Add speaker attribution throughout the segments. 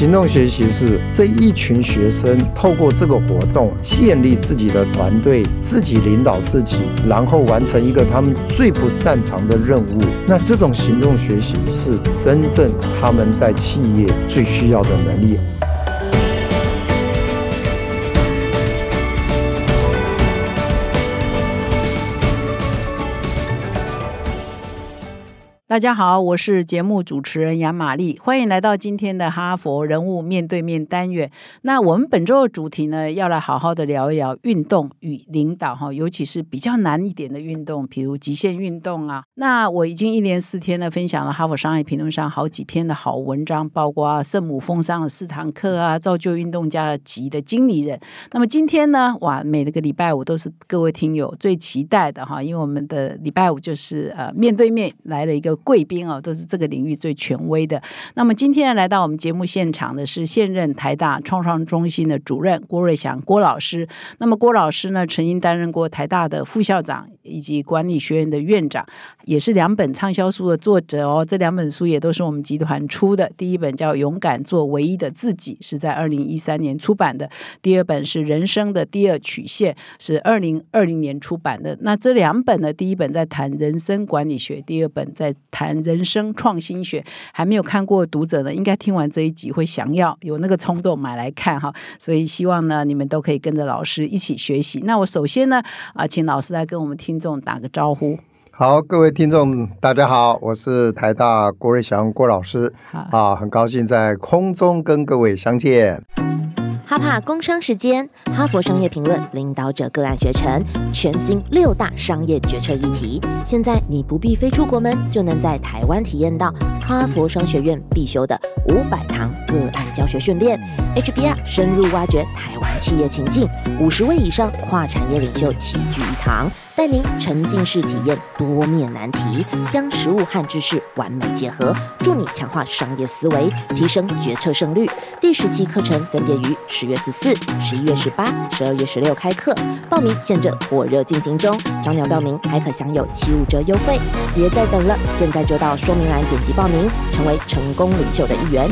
Speaker 1: 行动学习是这一群学生透过这个活动建立自己的团队，自己领导自己，然后完成一个他们最不擅长的任务。那这种行动学习是真正他们在企业最需要的能力。
Speaker 2: 大家好，我是节目主持人杨玛丽，欢迎来到今天的哈佛人物面对面单元。那我们本周的主题呢，要来好好的聊一聊运动与领导哈，尤其是比较难一点的运动，比如极限运动啊。那我已经一连四天呢，分享了哈佛商业评论上好几篇的好文章，包括圣母峰上的四堂课啊，造就运动家级的经理人。那么今天呢，哇，每个礼拜五都是各位听友最期待的哈，因为我们的礼拜五就是呃面对面来了一个。贵宾哦，都是这个领域最权威的。那么今天来到我们节目现场的是现任台大创创中心的主任郭瑞祥郭老师。那么郭老师呢，曾经担任过台大的副校长以及管理学院的院长，也是两本畅销书的作者哦。这两本书也都是我们集团出的。第一本叫《勇敢做唯一的自己》，是在二零一三年出版的；第二本是《人生的第二曲线》，是二零二零年出版的。那这两本呢，第一本在谈人生管理学，第二本在。谈人生创新学，还没有看过读者呢，应该听完这一集会想要有那个冲动买来看哈。所以希望呢，你们都可以跟着老师一起学习。那我首先呢，啊，请老师来跟我们听众打个招呼。
Speaker 1: 好，各位听众，大家好，我是台大郭瑞祥郭老师，啊，很高兴在空中跟各位相见。
Speaker 3: 哈帕工商时间，哈佛商业评论领导者个案学程，全新六大商业决策议题。现在你不必飞出国门，就能在台湾体验到哈佛商学院必修的五百堂个案教学训练，HBR 深入挖掘台湾企业情境，五十位以上跨产业领袖齐聚一堂。带您沉浸式体验多面难题，将实物和知识完美结合，助你强化商业思维，提升决策胜率。第十期课程分别于十月十四、十一月十八、十二月十六开课，报名现正火热进行中，早鸟报名还可享有七五折优惠，别再等了，现在就到说明栏点击报名，成为成功领袖的一员。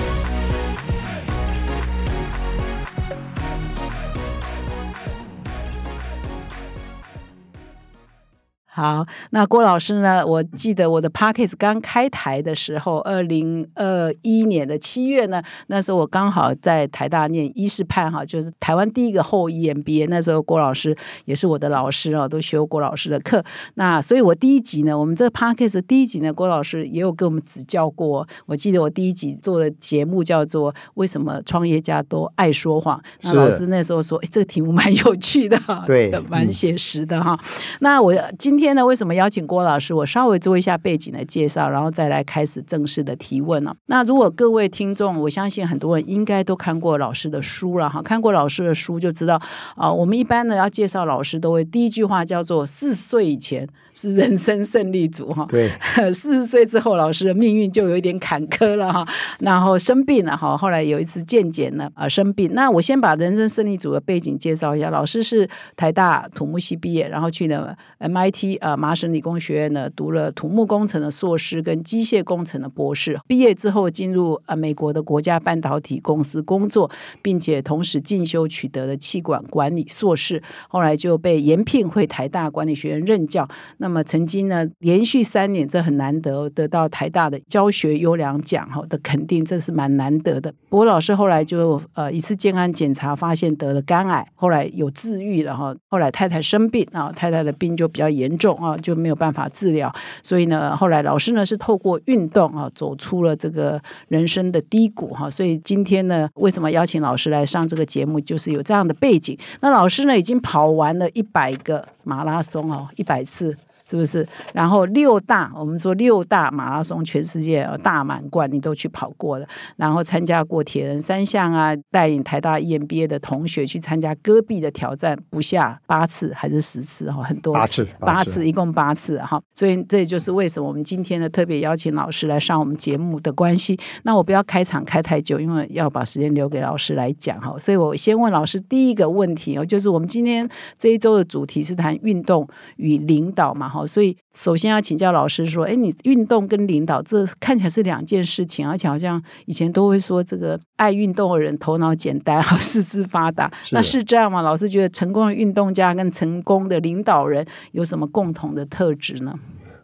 Speaker 2: 好，那郭老师呢？我记得我的 p a c k a g e 刚开台的时候，二零二一年的七月呢，那时候我刚好在台大念医师判哈，就是台湾第一个后 EMBA。那时候郭老师也是我的老师哦，都学郭老师的课。那所以我第一集呢，我们这个 p a c k a g e 第一集呢，郭老师也有给我们指教过。我记得我第一集做的节目叫做《为什么创业家都爱说谎》。那老师那时候说，哎，这个题目蛮有趣的，
Speaker 1: 对，
Speaker 2: 蛮写实的哈。那我今天。天呢？为什么邀请郭老师？我稍微做一下背景的介绍，然后再来开始正式的提问呢。那如果各位听众，我相信很多人应该都看过老师的书了哈。看过老师的书就知道啊，我们一般呢要介绍老师，都会第一句话叫做“四岁以前”。是人生胜利组哈，
Speaker 1: 对，
Speaker 2: 四十岁之后，老师的命运就有一点坎坷了哈，然后生病了哈，后来有一次健检呢，啊生病。那我先把人生胜利组的背景介绍一下，老师是台大土木系毕业，然后去了 MIT 啊麻省理工学院呢读了土木工程的硕士跟机械工程的博士，毕业之后进入呃美国的国家半导体公司工作，并且同时进修取得了气管管理硕士，后来就被延聘回台大管理学院任教。那那么曾经呢，连续三年，这很难得得到台大的教学优良奖哈的肯定，这是蛮难得的。不过老师后来就呃一次健康检查发现得了肝癌，后来有治愈了哈。后来太太生病啊，太太的病就比较严重啊，就没有办法治疗。所以呢，后来老师呢是透过运动啊，走出了这个人生的低谷哈。所以今天呢，为什么邀请老师来上这个节目，就是有这样的背景。那老师呢已经跑完了一百个马拉松哦，一百次。是不是？然后六大，我们说六大马拉松，全世界大满贯你都去跑过了，然后参加过铁人三项啊，带领台大 EMBA 的同学去参加戈壁的挑战，不下八次还是十次哈，很多
Speaker 1: 八次，
Speaker 2: 八次，一共八次哈。所以这也就是为什么我们今天呢特别邀请老师来上我们节目的关系。那我不要开场开太久，因为要把时间留给老师来讲哈。所以我先问老师第一个问题哦，就是我们今天这一周的主题是谈运动与领导嘛哈。哈，所以首先要请教老师说，哎，你运动跟领导这看起来是两件事情，而且好像以前都会说这个爱运动的人头脑简单，哈，四肢发达，那是这样吗？老师觉得成功的运动家跟成功的领导人有什么共同的特质呢？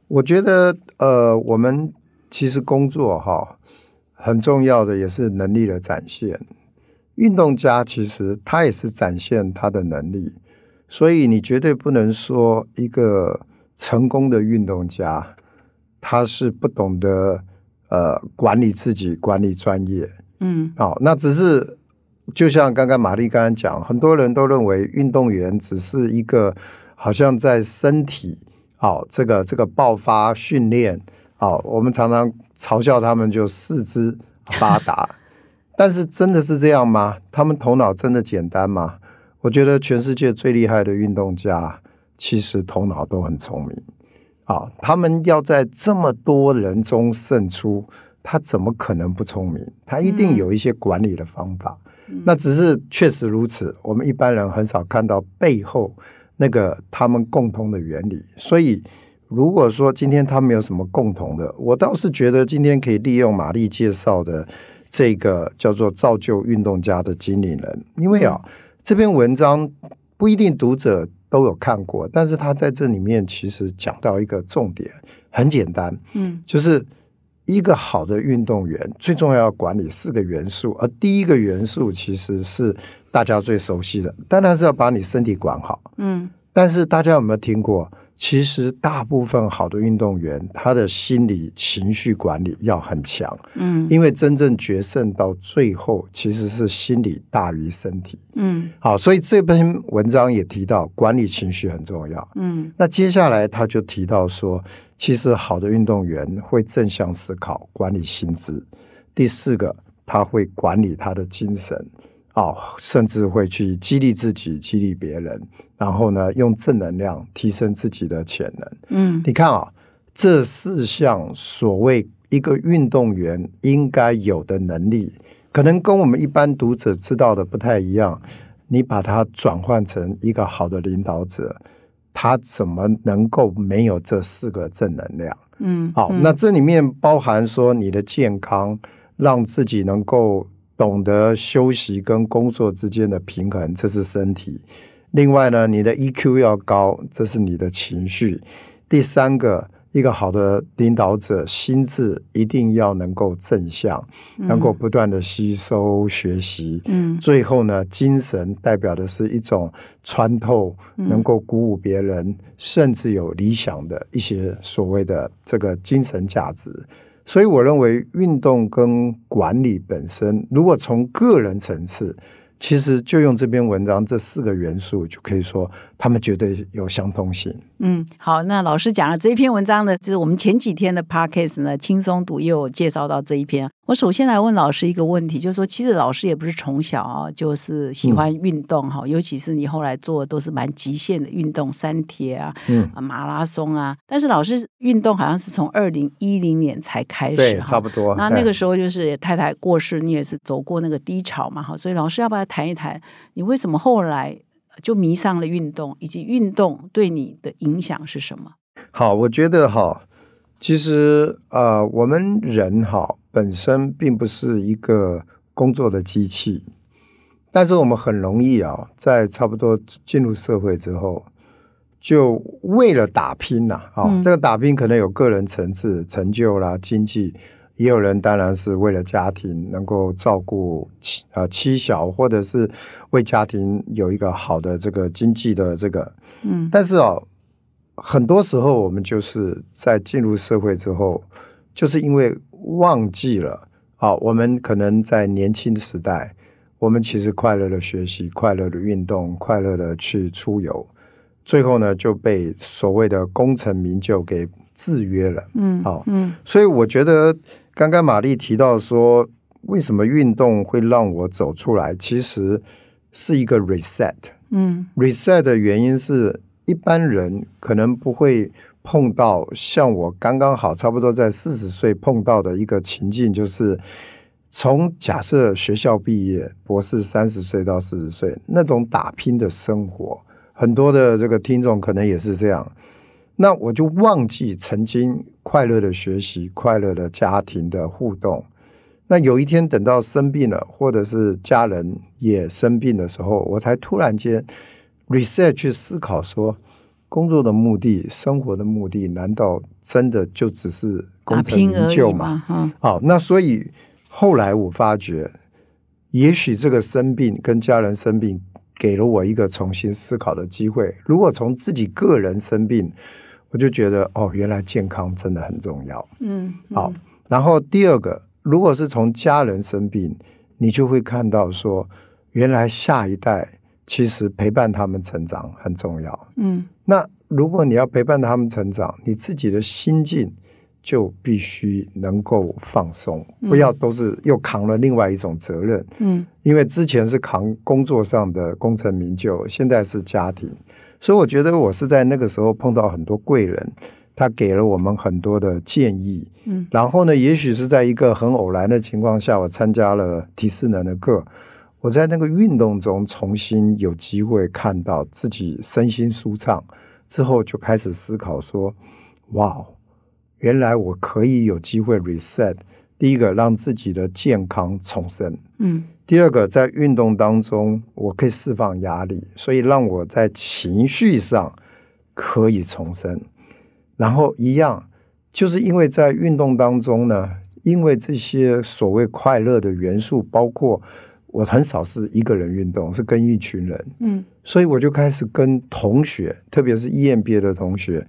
Speaker 1: 我觉得，呃，我们其实工作哈很重要的也是能力的展现。运动家其实他也是展现他的能力，所以你绝对不能说一个成功的运动家他是不懂得呃管理自己、管理专业。嗯，哦，那只是就像刚刚玛丽刚刚讲，很多人都认为运动员只是一个好像在身体。哦，这个这个爆发训练，哦，我们常常嘲笑他们就四肢发达，但是真的是这样吗？他们头脑真的简单吗？我觉得全世界最厉害的运动家，其实头脑都很聪明。啊，他们要在这么多人中胜出，他怎么可能不聪明？他一定有一些管理的方法。那只是确实如此，我们一般人很少看到背后。那个他们共通的原理，所以如果说今天他们有什么共同的，我倒是觉得今天可以利用玛丽介绍的这个叫做造就运动家的经理人，因为啊这篇文章不一定读者都有看过，但是他在这里面其实讲到一个重点，很简单，嗯，就是一个好的运动员最重要要管理四个元素，而第一个元素其实是。大家最熟悉的，当然是要把你身体管好。嗯，但是大家有没有听过？其实大部分好的运动员，他的心理情绪管理要很强。嗯，因为真正决胜到最后，其实是心理大于身体。嗯，好，所以这篇文章也提到管理情绪很重要。嗯，那接下来他就提到说，其实好的运动员会正向思考，管理心智。第四个，他会管理他的精神。哦，甚至会去激励自己，激励别人，然后呢，用正能量提升自己的潜能。嗯，你看啊，这四项所谓一个运动员应该有的能力，可能跟我们一般读者知道的不太一样。你把它转换成一个好的领导者，他怎么能够没有这四个正能量？嗯，好，那这里面包含说你的健康，让自己能够。懂得休息跟工作之间的平衡，这是身体。另外呢，你的 EQ 要高，这是你的情绪。第三个，一个好的领导者，心智一定要能够正向，能够不断的吸收学习。嗯，最后呢，精神代表的是一种穿透，能够鼓舞别人，甚至有理想的一些所谓的这个精神价值。所以，我认为运动跟管理本身，如果从个人层次，其实就用这篇文章这四个元素，就可以说他们绝对有相通性。
Speaker 2: 嗯，好，那老师讲了这一篇文章呢，就是我们前几天的 podcast 呢，轻松读又有介绍到这一篇。我首先来问老师一个问题，就是说，其实老师也不是从小啊，就是喜欢运动哈，尤其是你后来做的都是蛮极限的运动，三铁啊，嗯，马拉松啊。但是老师运动好像是从二零一零年才开始，
Speaker 1: 对，差不多。
Speaker 2: 那那个时候就是太太过世，你也是走过那个低潮嘛，哈。所以老师要不要谈一谈，你为什么后来就迷上了运动，以及运动对你的影响是什么？
Speaker 1: 好，我觉得哈。其实，呃，我们人哈本身并不是一个工作的机器，但是我们很容易啊，在差不多进入社会之后，就为了打拼呐，啊，这个打拼可能有个人层次成就啦、经济，也有人当然是为了家庭能够照顾妻啊妻小，或者是为家庭有一个好的这个经济的这个，嗯，但是哦。很多时候，我们就是在进入社会之后，就是因为忘记了啊，我们可能在年轻的时代，我们其实快乐的学习、快乐的运动、快乐的去出游，最后呢就被所谓的功成名就给制约了。嗯，好，嗯，所以我觉得刚刚玛丽提到说，为什么运动会让我走出来，其实是一个 reset。嗯，reset 的原因是。一般人可能不会碰到像我刚刚好差不多在四十岁碰到的一个情境，就是从假设学校毕业，博士三十岁到四十岁那种打拼的生活，很多的这个听众可能也是这样。那我就忘记曾经快乐的学习、快乐的家庭的互动。那有一天等到生病了，或者是家人也生病的时候，我才突然间 reset 去思考说，工作的目的、生活的目的，难道真的就只是功成名就吗？
Speaker 2: 嗯
Speaker 1: 好，那所以后来我发觉，也许这个生病跟家人生病，给了我一个重新思考的机会。如果从自己个人生病，我就觉得哦，原来健康真的很重要。
Speaker 2: 嗯，
Speaker 1: 好，然后第二个，如果是从家人生病，你就会看到说，原来下一代其实陪伴他们成长很重要。
Speaker 2: 嗯
Speaker 1: 那如果你要陪伴他们成长，你自己的心境就必须能够放松，不要都是又扛了另外一种责任。
Speaker 2: 嗯
Speaker 1: 因为之前是扛工作上的功成名就，现在是家庭，所以我觉得我是在那个时候碰到很多贵人，他给了我们很多的建议。
Speaker 2: 嗯，
Speaker 1: 然后呢，也许是在一个很偶然的情况下，我参加了体适能的课，我在那个运动中重新有机会看到自己身心舒畅，之后就开始思考说，哇，原来我可以有机会 reset。第一个，让自己的健康重生。
Speaker 2: 嗯
Speaker 1: 第二个，在运动当中，我可以释放压力，所以让我在情绪上可以重生。然后一样，就是因为在运动当中呢，因为这些所谓快乐的元素，包括我很少是一个人运动，是跟一群人，
Speaker 2: 嗯
Speaker 1: 所以我就开始跟同学，特别是 EMBA 的同学，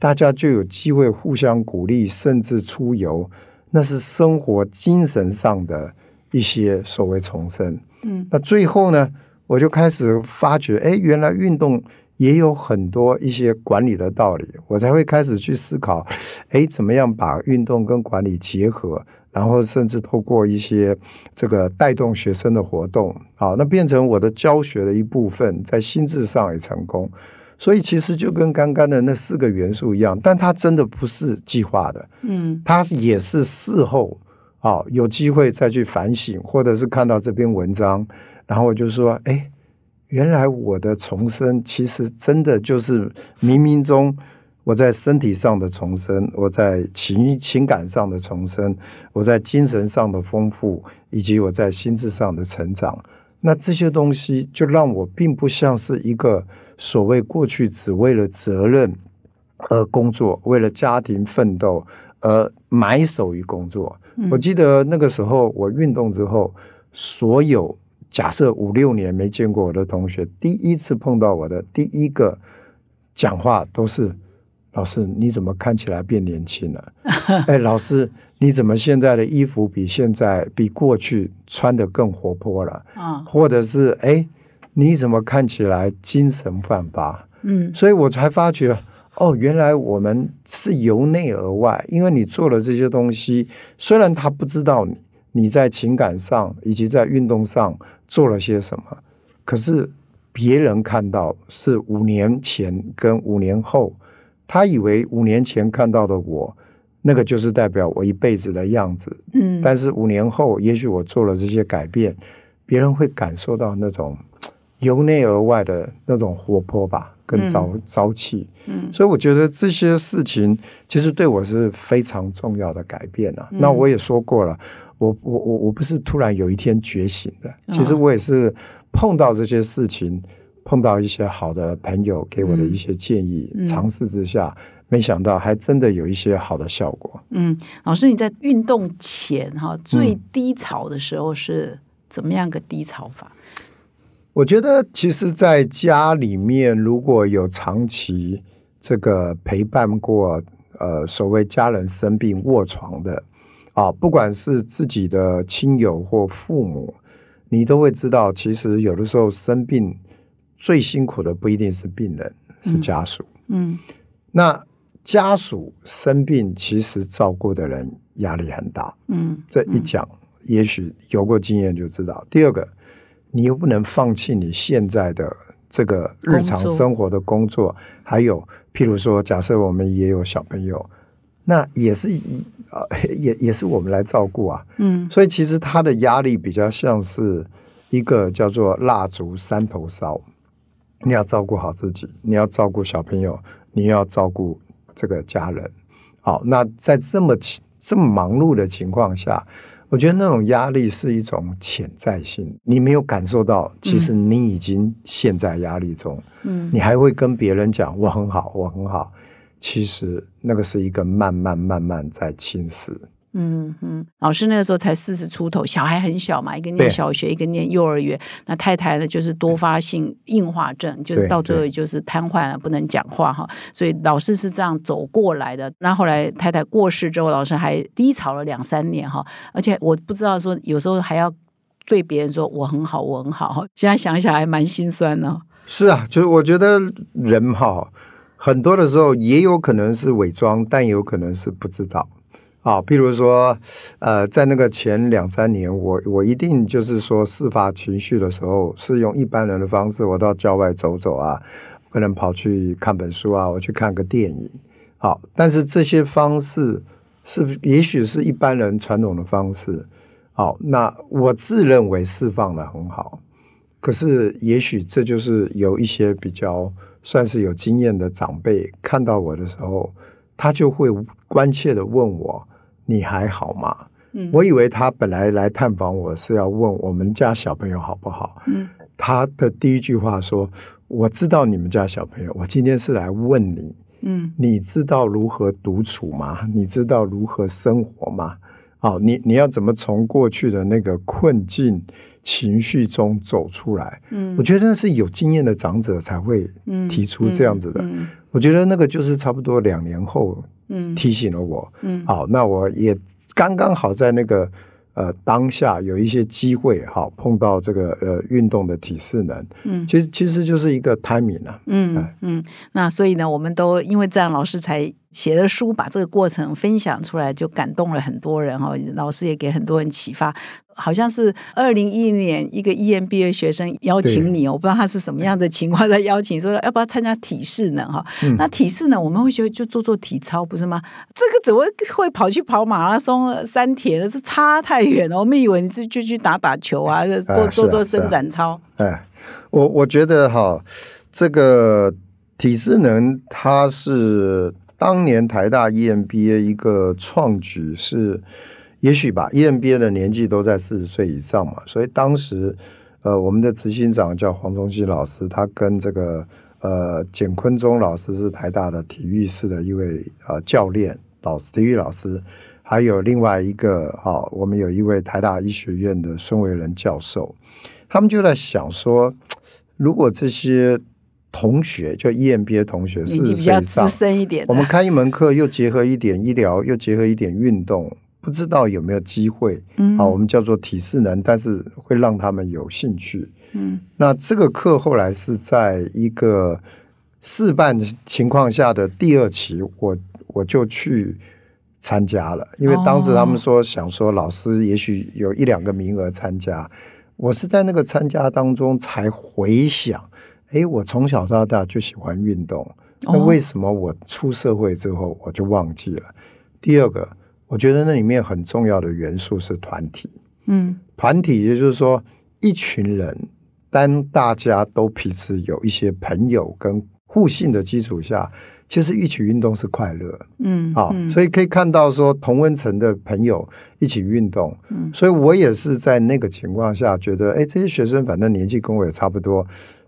Speaker 1: 大家就有机会互相鼓励，甚至出游，那是生活精神上的一些所谓重生。
Speaker 2: 嗯
Speaker 1: 那最后呢，我就开始发觉，哎，原来运动也有很多一些管理的道理，我才会开始去思考，哎，怎么样把运动跟管理结合，然后甚至透过一些这个带动学生的活动，好，那变成我的教学的一部分，在心智上也成功。所以其实就跟刚刚的那四个元素一样，但它真的不是计划的，
Speaker 2: 嗯
Speaker 1: 它也是事后啊、有机会再去反省，或者是看到这篇文章，然后我就说，哎，原来我的重生其实真的就是冥冥中我在身体上的重生，我在情情感上的重生，我在精神上的丰富，以及我在心智上的成长。那这些东西就让我并不像是一个所谓过去只为了责任而工作，为了家庭奋斗而埋首于工作。我记得那个时候我运动之后，所有假设五六年没见过我的同学，第一次碰到我的第一个讲话都是：老师，你怎么看起来变年轻了？哎，老师，你怎么现在的衣服比现在比过去穿的更活泼了？
Speaker 2: 啊
Speaker 1: 或者是哎，你怎么看起来精神焕发？
Speaker 2: 嗯。
Speaker 1: 所以我才发觉，哦，原来我们是由内而外，因为你做了这些东西，虽然他不知道你你在情感上以及在运动上做了些什么，可是别人看到是五年前跟五年后，他以为五年前看到的我，那个就是代表我一辈子的样子，
Speaker 2: 嗯。
Speaker 1: 但是五年后，也许我做了这些改变，别人会感受到那种由内而外的那种活泼吧，跟朝、朝气。
Speaker 2: 嗯
Speaker 1: 所以我觉得这些事情其实对我是非常重要的改变啊。
Speaker 2: 嗯
Speaker 1: 那我也说过了，我我我我不是突然有一天觉醒的，其实
Speaker 2: 嗯
Speaker 1: 我也是碰到这些事情，碰到一些好的朋友给我的一些建议，
Speaker 2: 嗯
Speaker 1: 尝试之下，没想到还真的有一些好的效果。
Speaker 2: 嗯，老师你在运动前哈最低潮的时候是怎么样个低潮法？
Speaker 1: 我觉得，其实，在家里面，如果有长期这个陪伴过，呃，所谓家人生病卧床的啊，不管是自己的亲友或父母，你都会知道，其实有的时候生病最辛苦的不一定是病人，是家属。
Speaker 2: 嗯
Speaker 1: 那家属生病，其实照顾的人压力很大。
Speaker 2: 嗯
Speaker 1: 这一讲，也许有过经验就知道。第二个，你又不能放弃你现在的这个日常生活的工作，还有譬如说，假设我们也有小朋友，那也是以呃也也是我们来照顾啊。
Speaker 2: 嗯
Speaker 1: 所以其实他的压力比较像是一个叫做蜡烛三头烧，你要照顾好自己，你要照顾小朋友，你要照顾这个家人。好，那在这么这么忙碌的情况下，我觉得那种压力是一种潜在性，你没有感受到，其实你已经陷在压力中。嗯，你还会跟别人讲我很好，我很好，其实那个是一个慢慢慢慢在侵蚀。
Speaker 2: 嗯嗯，老师那个时候才四十出头，小孩很小嘛，一个念小学，一个念幼儿园。那太太呢，就是多发性硬化症，就是到最后就是瘫痪了，不能讲话哈。所以老师是这样走过来的。那后来太太过世之后，老师还低潮了两三年哈。而且我不知道说，有时候还要对别人说我很好，我很好。现在想想还蛮心酸呢。
Speaker 1: 是啊，就是我觉得人哈，很多的时候也有可能是伪装，但也有可能是不知道。啊，譬如说，呃，在那个前两三年，我我一定就是说，释发情绪的时候，是用一般人的方式，我到郊外走走啊，可能跑去看本书啊，我去看个电影。好，但是这些方式是也许是一般人传统的方式。好，那我自认为释放的很好，可是也许这就是有一些比较算是有经验的长辈看到我的时候，他就会关切的问我。你还好吗？嗯，我以为他本来来探访我是要问我们家小朋友好不好。嗯，他的第一句话说：“我知道你们家小朋友，我今天是来问你。嗯，你知道如何独处吗？你知道如何生活吗？哦，你你要怎么从过去的那个困境情绪中走出来？嗯，我觉得那是有经验的长者才会提出这样子的。我觉得那个就是差不多两年后。嗯，提醒了我。嗯，好，那我也刚刚好在那个呃当下有一些机会，哈，碰到这个呃运动的体适能。嗯，其实其实就是一个 timing 啊。
Speaker 2: 嗯嗯，那所以呢，我们都因为这样，老师才。写的书把这个过程分享出来，就感动了很多人哈。老师也给很多人启发。好像是二零一一年一个 EMBA 学生邀请你，我不知道他是什么样的情况在邀请，说要不要参加体适能哈？那体适能我们会觉得就做做体操不是吗？这个怎么会跑去跑马拉松、山铁？是差太远了。我们以为你是就去打打球啊，做做做伸展操。
Speaker 1: 哎，我我觉得哈，这个体适能它是。当年台大 EMBA 一个创举是，也许吧，EMBA 的年纪都在四十岁以上嘛，所以当时，呃，我们的执行长叫黄宗羲老师，他跟这个呃简坤忠老师是台大的体育室的一位呃教练老师，体育老师，还有另外一个哈，我们有一位台大医学院的孙维仁教授，他们就在想说，如果这些。同学就 EMBA 同学，
Speaker 2: 年纪比较资深一点。
Speaker 1: 我们开一门课，又结合一点医疗，又结合一点运动，不知道有没有机会？嗯，好，我们叫做体适能，但是会让他们有兴趣。嗯，那这个课后来是在一个试办情况下的第二期，我我就去参加了，因为当时他们说想说老师也许有一两个名额参加，我是在那个参加当中才回想。哎，我从小到大就喜欢运动，那为什么我出社会之后我就忘记了？第二个，我觉得那里面很重要的元素是团体。嗯，团体也就是说，一群人，当大家都彼此有一些朋友跟互信的基础下，其实一起运动是快乐。嗯，啊，所以可以看到说同温层的朋友一起运动。嗯，所以我也是在那个情况下觉得，哎，这些学生反正年纪跟我也差不多。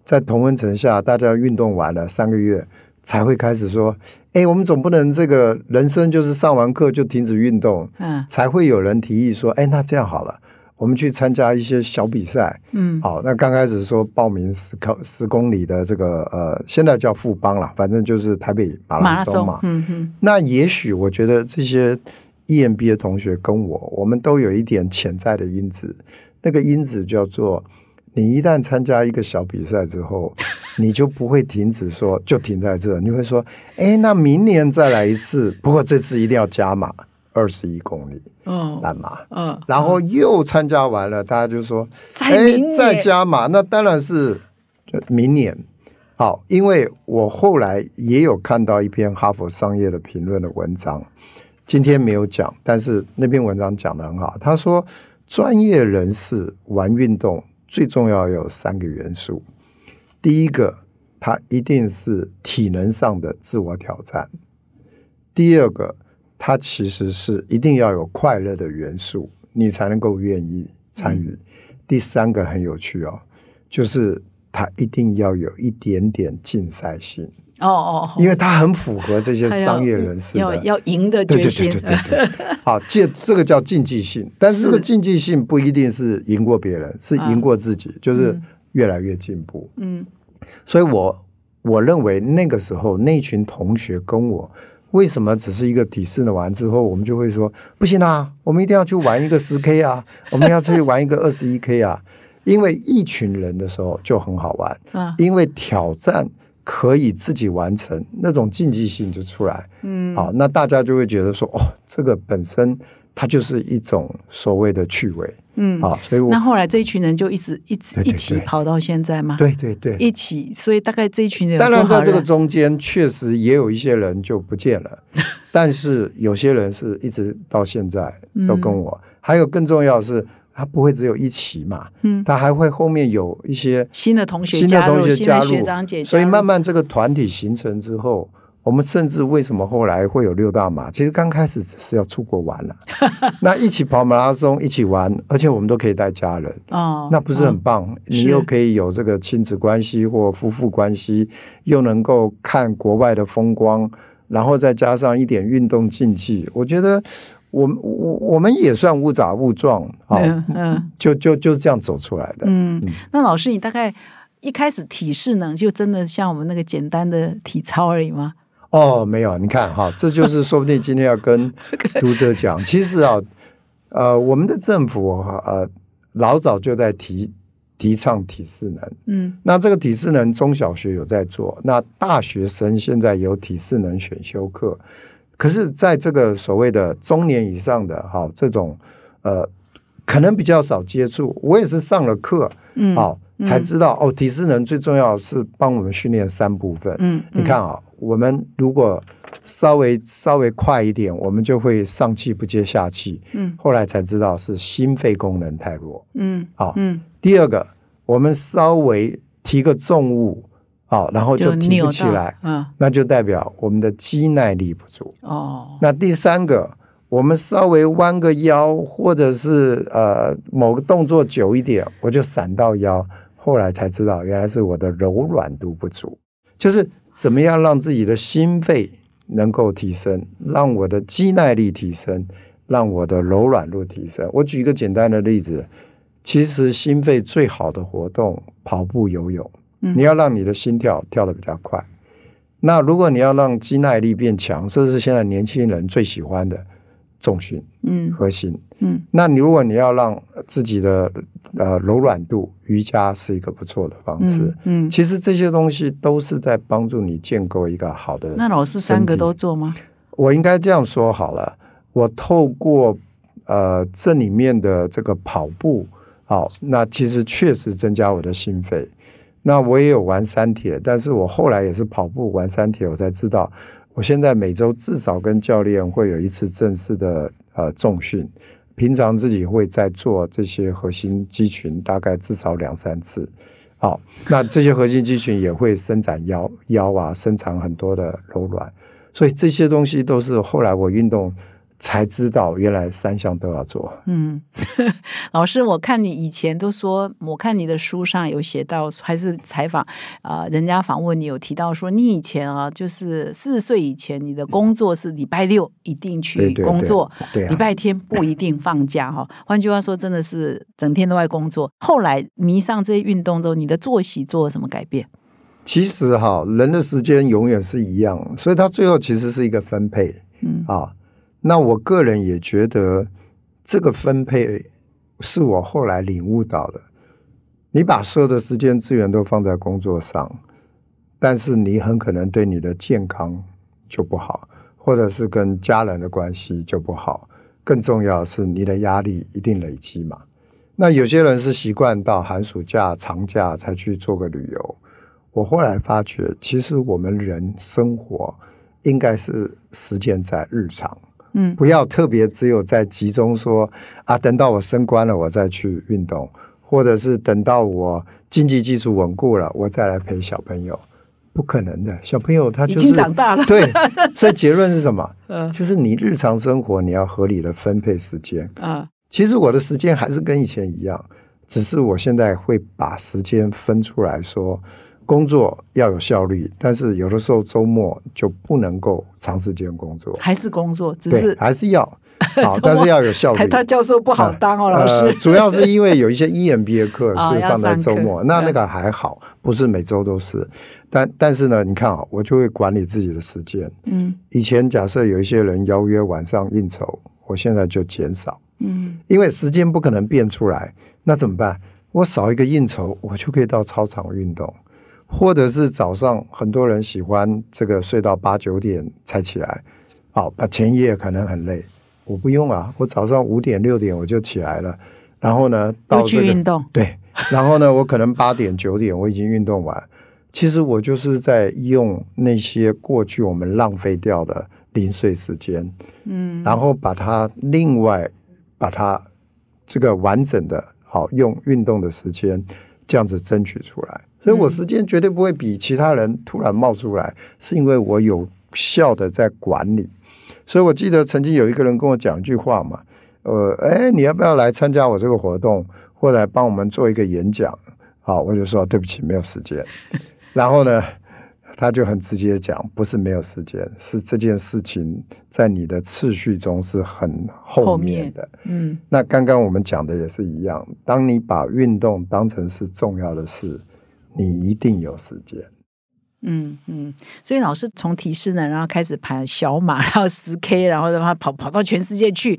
Speaker 1: 在同温层下，大家运动完了三个月才会开始说：“哎，我们总不能这个人生就是上完课就停止运动。”嗯，才会有人提议说：“哎，那这样好了，我们去参加一些小比赛。”嗯，好，那刚开始说报名十公十公里的这个呃，现在叫富邦了，反正就是台北马拉松嘛。嗯哼，那也许我觉得这些 EMB 的同学跟我，我们都有一点潜在的因子，那个因子叫做。你一旦参加一个小比赛之后，你就不会停止说就停在这，你会说，哎，那明年再来一次，不过这次一定要加码二十一公里，嗯，半马，嗯，然后又参加完了，大家就说，
Speaker 2: 哎，
Speaker 1: 再加码，那当然是明年。好，因为我后来也有看到一篇哈佛商业的评论的文章，今天没有讲，但是那篇文章讲的很好，他说专业人士玩运动。最重要有三个元素，第一个它一定是体能上的自我挑战；第二个，它其实是一定要有快乐的元素，你才能够愿意参与；第三个很有趣哦，就是它一定要有一点点竞赛性。
Speaker 2: 哦哦，
Speaker 1: 因为他很符合这些商业人士
Speaker 2: 要赢的
Speaker 1: 对对
Speaker 2: 决心
Speaker 1: 对。对对对。好，这这个叫竞技性，但是这个竞技性不一定是赢过别人，是赢过自己，就是
Speaker 2: 嗯
Speaker 1: 越来越进步。
Speaker 2: 嗯
Speaker 1: 所以我我认为那个时候那群同学跟我。为什么只是一个体适呢完之后，我们就会说不行啊，我们一定要去玩一个十 K 啊，我们要去玩一个二十一 K 啊？因为一群人的时候就很好玩，
Speaker 2: 啊
Speaker 1: 因为挑战可以自己完成，那种竞技性就出来。
Speaker 2: 嗯，
Speaker 1: 好，那大家就会觉得说，哦，这个本身它就是一种所谓的趣味。
Speaker 2: 嗯
Speaker 1: 好，所以我
Speaker 2: 那后来这一群人就一直一直一起跑到现在吗？，
Speaker 1: 对对对，
Speaker 2: 一起，所以大概这一群人
Speaker 1: 当然在这个中间，确实也有一些人就不见了，但是有些人是一直到现在都跟我。还有更重要的是，他不会只有一期嘛，
Speaker 2: 嗯
Speaker 1: 他还会后面有一些
Speaker 2: 新的同学
Speaker 1: 新的
Speaker 2: 加入，
Speaker 1: 同学
Speaker 2: 新
Speaker 1: 加入
Speaker 2: 学长姐加入，
Speaker 1: 所以慢慢这个团体形成之后，我们甚至为什么后来会有六大马？其实刚开始只是要出国玩了，那一起跑马拉松，一起玩，而且我们都可以带家人，
Speaker 2: 哦，
Speaker 1: 那不是很
Speaker 2: 哦
Speaker 1: 棒？你又可以有这个亲子关系或夫妇关系，又能够看国外的风光，然后再加上一点运动竞技，我觉得我们我我们也算误打误撞啊，
Speaker 2: 嗯嗯
Speaker 1: 就就就这样走出来的。
Speaker 2: 嗯。那老师，你大概一开始体适能就真的像我们那个简单的体操而已吗？
Speaker 1: 哦，没有，你看哈，这就是说不定今天要跟 读者讲，其实啊，呃，我们的政府呃老早就在提提倡体适能，
Speaker 2: 嗯
Speaker 1: 那这个体适能中小学有在做，那大学生现在有体适能选修课，可是在这个所谓的中年以上的哈这种呃，可能比较少接触，我也是上了课，
Speaker 2: 嗯，
Speaker 1: 好、才知道哦，体适能最重要是帮我们训练三部分，
Speaker 2: 嗯，
Speaker 1: 你看啊，我们如果稍微稍微快一点，我们就会上气不接下气。
Speaker 2: 嗯
Speaker 1: 后来才知道是心肺功能太弱。
Speaker 2: 嗯
Speaker 1: 好，
Speaker 2: 嗯，
Speaker 1: 第二个，我们稍微提个重物，好，然后就提不起来，
Speaker 2: 嗯
Speaker 1: 那就代表我们的肌耐力不足。
Speaker 2: 哦，
Speaker 1: 那第三个，我们稍微弯个腰，或者是呃某个动作久一点，我就闪到腰。后来才知道，原来是我的柔软度不足，就是怎么样让自己的心肺能够提升，让我的肌耐力提升，让我的柔软度提升。我举一个简单的例子，其实心肺最好的活动，跑步、游泳，
Speaker 2: 嗯
Speaker 1: 你要让你的心跳跳得比较快。那如果你要让肌耐力变强，这是现在年轻人最喜欢的重训
Speaker 2: 嗯
Speaker 1: 核心。
Speaker 2: 嗯
Speaker 1: 那你如果你要让自己的呃柔软度，瑜伽是一个不错的方式。
Speaker 2: 嗯嗯。
Speaker 1: 其实这些东西都是在帮助你建构一个好的。
Speaker 2: 那老师三个都做吗？
Speaker 1: 我应该这样说好了，我透过呃这里面的这个跑步，好，那其实确实增加我的心肺。那我也有玩三铁，但是我后来也是跑步玩三铁，我才知道，我现在每周至少跟教练会有一次正式的呃重训，平常自己会在做这些核心肌群，大概至少两三次。好，那这些核心肌群也会伸展腰腰啊，伸长很多的柔软，所以这些东西都是后来我运动才知道，原来三项都要做。
Speaker 2: 嗯，老师，我看你以前都说，我看你的书上有写到，还是采访啊、人家访问你有提到说，你以前啊，就是四十岁以前，你的工作是礼拜六一定去
Speaker 1: 对对
Speaker 2: 工作，
Speaker 1: 对啊
Speaker 2: 礼拜天不一定放假哈。换句话说，真的是整天都在工作。后来迷上这些运动之后，你的作息做了什么改变？
Speaker 1: 其实哈，人的时间永远是一样，所以他最后其实是一个分配
Speaker 2: 嗯
Speaker 1: 啊。那我个人也觉得这个分配是我后来领悟到的。你把所有的时间资源都放在工作上，但是你很可能对你的健康就不好，或者是跟家人的关系就不好。更重要是，你的压力一定累积嘛。那有些人是习惯到寒暑假、长假才去做个旅游。我后来发觉，其实我们人生活应该是实践在日常，
Speaker 2: 嗯
Speaker 1: 不要特别只有在集中说啊，等到我升官了我再去运动，或者是等到我经济基础稳固了我再来陪小朋友。不可能的。小朋友他就是
Speaker 2: 已经长大了，
Speaker 1: 对，所以结论是什么？
Speaker 2: 嗯
Speaker 1: 就是你日常生活你要合理的分配时间。
Speaker 2: 啊，
Speaker 1: 其实我的时间还是跟以前一样，只是我现在会把时间分出来说，工作要有效率，但是有的时候周末就不能够长时间工作，
Speaker 2: 还是工作，只，是
Speaker 1: 还是要好，但是要有效率
Speaker 2: 台。大 教授不好当哦，老
Speaker 1: 呃，
Speaker 2: 师。
Speaker 1: 主要是因为有一些 E EMBA 课 是放在周末，那那个还好，不是每周都是。但但是呢，你看啊，我就会管理自己的时间。
Speaker 2: 嗯
Speaker 1: 以前假设有一些人邀约晚上应酬，我现在就减少，
Speaker 2: 嗯
Speaker 1: 因为时间不可能变出来，那怎么办？我少一个应酬，我就可以到操场运动，或者是早上很多人喜欢这个睡到八九点才起来，好，把前一夜可能很累，我不用啊，我早上五点六点我就起来了，然后呢到
Speaker 2: 去
Speaker 1: 这个
Speaker 2: 运动，
Speaker 1: 对，然后呢，我可能八点九点我已经运动完。其实我就是在用那些过去我们浪费掉的零碎时间，
Speaker 2: 嗯
Speaker 1: 然后把它另外把它这个完整的好用运动的时间这样子争取出来。所以我时间绝对不会比其他人突然冒出来，是因为我有效的在管理。所以我记得曾经有一个人跟我讲一句话嘛，呃，哎，你要不要来参加我这个活动，或者来帮我们做一个演讲？好，我就说对不起，没有时间。然后呢，他就很直接讲，不是没有时间，是这件事情在你的次序中是很后面的。
Speaker 2: 嗯
Speaker 1: 那刚刚我们讲的也是一样，当你把运动当成是重要的事，你一定有时间。
Speaker 2: 嗯嗯，所以老师从提示呢，然后开始跑小马，然后十 K，然后让他跑跑到全世界去。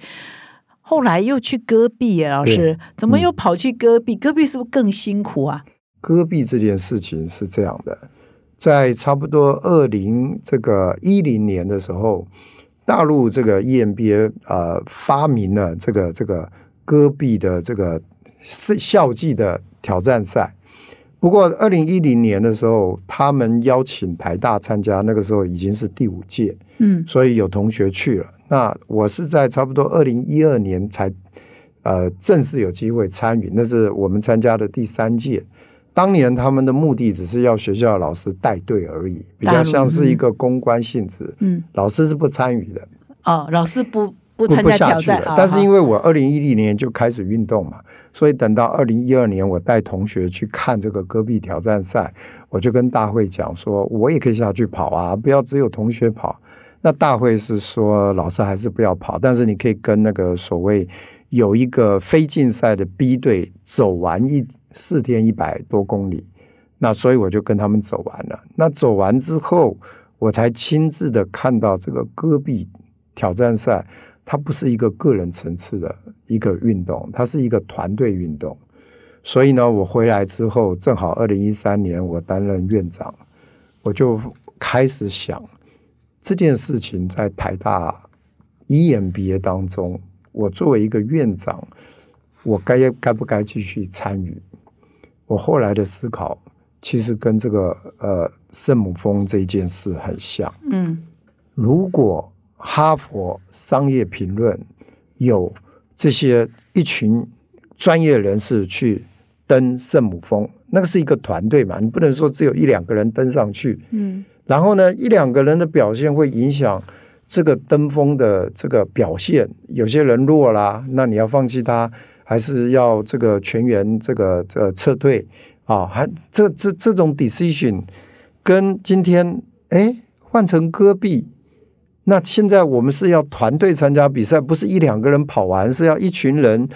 Speaker 2: 后来又去戈壁耶，老师怎么又跑去戈壁？戈壁是不是更辛苦啊？
Speaker 1: 戈壁这件事情是这样的，在差不多二零这个一零年的时候，大陆这个 E EMBA 呃发明了这个这个戈壁的这个是校际的挑战赛。不过二零一零年的时候，他们邀请台大参加，那个时候已经是第五届，
Speaker 2: 嗯
Speaker 1: 所以有同学去了。那我是在差不多二零一二年才呃正式有机会参与，那是我们参加的第三届。当年他们的目的只是要学校的老师带队而已，比较像是一个公关性质，
Speaker 2: 嗯，
Speaker 1: 老师是不参与的，
Speaker 2: 哦，老师不不
Speaker 1: 不
Speaker 2: 参加
Speaker 1: 不下去
Speaker 2: 挑战
Speaker 1: 但是因
Speaker 2: 为
Speaker 1: 为我二零一零年就开始运动嘛，所以等到二零一二年我带同学去看这个戈壁挑战赛，我就跟大会讲说，我也可以下去跑啊，不要只有同学跑。那大会是说，老师还是不要跑，但是你可以跟那个所谓有一个非竞赛的 B 队走完一四天一百多公里。那所以我就跟他们走完了。那走完之后，我才亲自的看到这个戈壁挑战赛，它不是一个个人层次的一个运动，它是一个团队运动。所以呢，我回来之后，正好二零一三年我担任院长，我就开始想这件事情在台大 EMBA 当中，我作为一个院长，我该该不该继续参与？我后来的思考，其实跟这个呃圣母峰这件事很像。
Speaker 2: 嗯
Speaker 1: 如果哈佛商业评论有这些一群专业人士去登圣母峰，那个是一个团队嘛，你不能说只有一两个人登上去，
Speaker 2: 嗯
Speaker 1: 然后呢，一两个人的表现会影响这个登峰的这个表现。有些人弱啦，那你要放弃他，还是要这个全员这个呃撤退啊？还这这这种 decision 跟今天哎换成戈壁。那现在我们是要团队参加比赛，不是一两个人跑完，是要一群人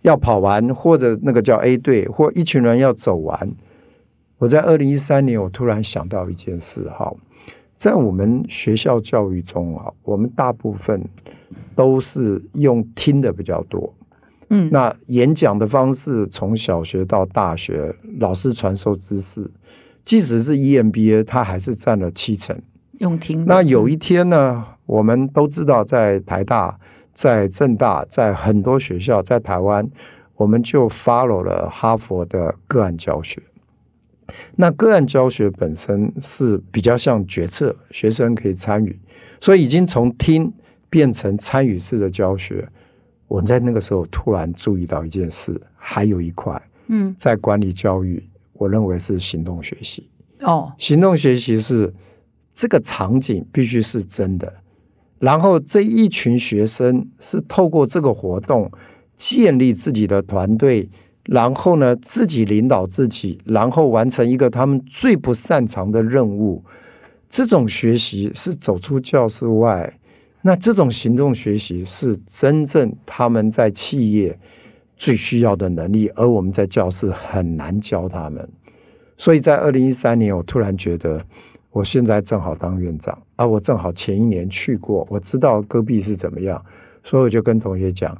Speaker 1: 要跑完，或者那个叫 A 队，或一群人要走完。我在二零一三年，我突然想到一件事哈，在我们学校教育中啊，我们大部分都是用听的比较多。
Speaker 2: 嗯，
Speaker 1: 那演讲的方式，从小学到大学，老师传授知识，即使是 EMBA，它还是占了七成。
Speaker 2: 用听。
Speaker 1: 那有一天呢，我们都知道，在台大、在政大、在很多学校，在台湾，我们就 follow 了哈佛的个案教学。那个案教学本身是比较像决策，学生可以参与，所以已经从听变成参与式的教学。我在那个时候突然注意到一件事，还有一块
Speaker 2: 嗯，
Speaker 1: 在管理教育，我认为是行动学习。
Speaker 2: 哦，
Speaker 1: 行动学习是这个场景必须是真的，然后这一群学生是透过这个活动建立自己的团队，然后呢自己领导自己，然后完成一个他们最不擅长的任务。这种学习是走出教室外，那这种行动学习是真正他们在企业最需要的能力，而我们在教室很难教他们。所以在二零一三年，我突然觉得，我现在正好当院长啊，我正好前一年去过，我知道戈壁是怎么样，所以我就跟同学讲，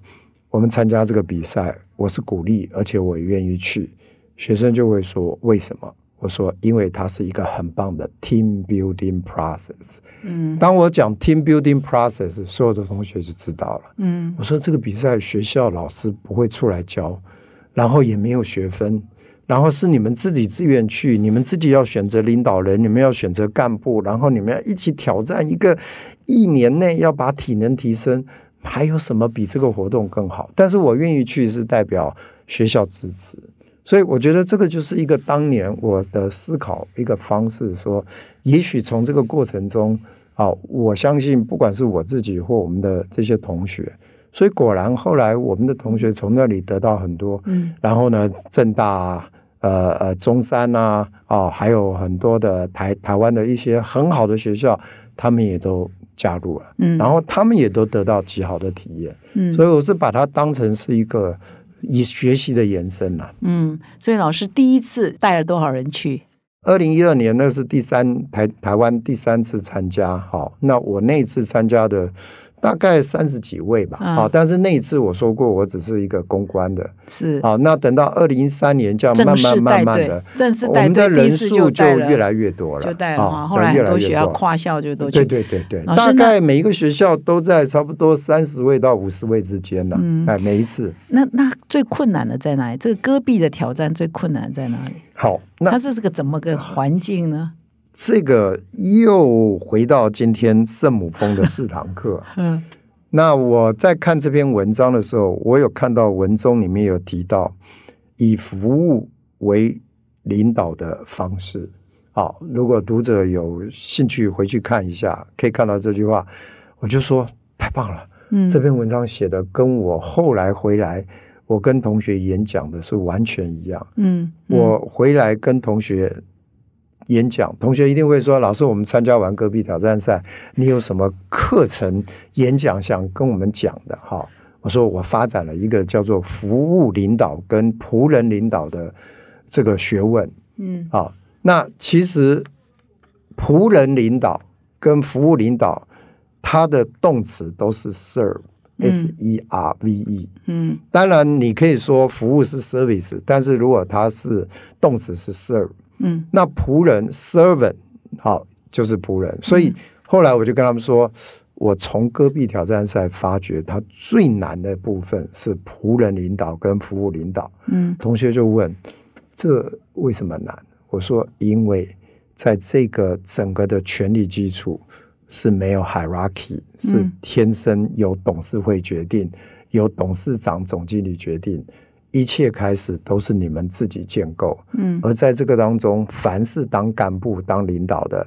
Speaker 1: 我们参加这个比赛，我是鼓励，而且我也愿意去。学生就会说为什么？我说，因为它是一个很棒的 team building process。
Speaker 2: 嗯
Speaker 1: 当我讲 team building process，所有的同学就知道了。
Speaker 2: 嗯
Speaker 1: 我说这个比赛学校老师不会出来教，然后也没有学分，然后是你们自己自愿去，你们自己要选择领导人，你们要选择干部，然后你们要一起挑战一个一年内要把体能提升，还有什么比这个活动更好？但是我愿意去，是代表学校支持。所以我觉得这个就是一个当年我的思考一个方式，说也许从这个过程中啊，我相信不管是我自己或我们的这些同学，所以果然后来我们的同学从那里得到很多，
Speaker 2: 嗯。
Speaker 1: 然后呢，正大啊、呃呃中山啊啊，还有很多的台台湾的一些很好的学校，他们也都加入了，
Speaker 2: 嗯，
Speaker 1: 然后他们也都得到极好的体验，
Speaker 2: 嗯。
Speaker 1: 所以我是把它当成是一个以学习的延伸啦。
Speaker 2: 嗯，所以老师第一次带了多少人去？
Speaker 1: 二零一二年那是第三台台湾第三次参加，好，那我那一次参加的大概三十几位吧，
Speaker 2: 嗯
Speaker 1: 好，但是那一次我说过我只是一个公关的，
Speaker 2: 是
Speaker 1: 好，那等到二零一三年这样慢慢慢慢的，，
Speaker 2: 正式
Speaker 1: 我
Speaker 2: 带队，
Speaker 1: 们的人数就越来越多了，
Speaker 2: 就带了哈，
Speaker 1: 啊
Speaker 2: 后来
Speaker 1: 越
Speaker 2: 很多学校跨校就都去，
Speaker 1: 对对对对，大概每一个学校都在差不多三十位到五十位之间呢、
Speaker 2: 嗯
Speaker 1: 哎，每一次。
Speaker 2: 那那最困难的在哪里？这个戈壁的挑战最困难在哪里？
Speaker 1: 好，那
Speaker 2: 它是这个怎么个环境呢？
Speaker 1: 这个又回到今天圣母峰的四堂课。
Speaker 2: 嗯
Speaker 1: 那我在看这篇文章的时候，我有看到文中里面有提到以服务为领导的方式。好，如果读者有兴趣回去看一下，可以看到这句话，我就说太棒了。
Speaker 2: 嗯，
Speaker 1: 这篇文章写的跟我后来回来，我跟同学演讲的是完全一样。
Speaker 2: 嗯，嗯
Speaker 1: 我回来跟同学演讲，同学一定会说：“老师，我们参加完戈壁挑战赛，你有什么课程演讲想跟我们讲的？”哈，我说我发展了一个叫做服务领导跟仆人领导的这个学问
Speaker 2: 嗯
Speaker 1: 啊。那其实仆人领导跟服务领导，它的动词都是 serve。S E R V E，
Speaker 2: 嗯
Speaker 1: 当然，你可以说服务是 service，但是如果它是动词是 serve，
Speaker 2: 嗯
Speaker 1: 那仆人 servant 好就是仆人。所
Speaker 2: 嗯
Speaker 1: 以后来我就跟他们说，我从戈壁挑战赛发觉，它最难的部分是仆人领导跟服务领导。
Speaker 2: 嗯
Speaker 1: 同学就问，这为什么难？我说，因为在这个整个的权力基础是没有 hierarchy，是
Speaker 2: 嗯
Speaker 1: 天生由董事会决定，由董事长、总经理决定，一切开始都是你们自己建构。
Speaker 2: 嗯。
Speaker 1: 而在这个当中，凡是当干部、当领导的，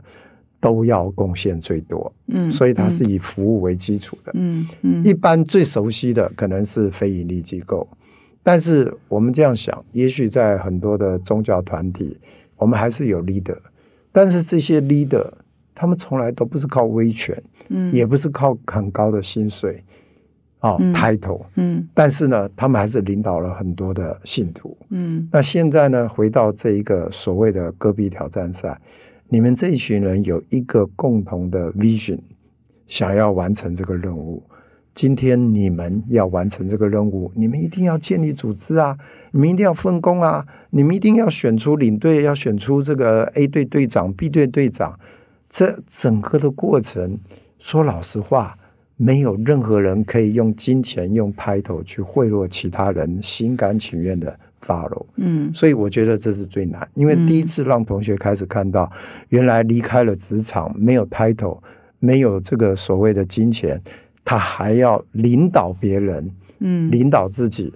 Speaker 1: 都要贡献最多，
Speaker 2: 嗯，
Speaker 1: 所以它是以服务为基础的。
Speaker 2: 嗯嗯。
Speaker 1: 一般最熟悉的可能是非营利机构，但是我们这样想，也许在很多的宗教团体，我们还是有 leader，但是这些 leader 他们从来都不是靠威权，
Speaker 2: 嗯。
Speaker 1: 也不是靠很高的薪水啊、
Speaker 2: 嗯
Speaker 1: title，
Speaker 2: 嗯
Speaker 1: 但是呢，他们还是领导了很多的信徒。
Speaker 2: 嗯
Speaker 1: 那现在呢，回到这一个所谓的戈壁挑战赛，你们这一群人有一个共同的 vision，想要完成这个任务。今天你们要完成这个任务，你们一定要建立组织啊，你们一定要分工啊，你们一定要选出领队，要选出这个 A 队队长、B 队队长。这整个的过程，说老实话，没有任何人可以用金钱、用 title 去贿赂其他人，心甘情愿的 follow。
Speaker 2: 嗯。
Speaker 1: 所以我觉得这是最难，因为第一次让同学开始看到，原来离开了职场，没有 title，没有这个所谓的金钱，他还要领导别人，
Speaker 2: 嗯。
Speaker 1: 领导自己，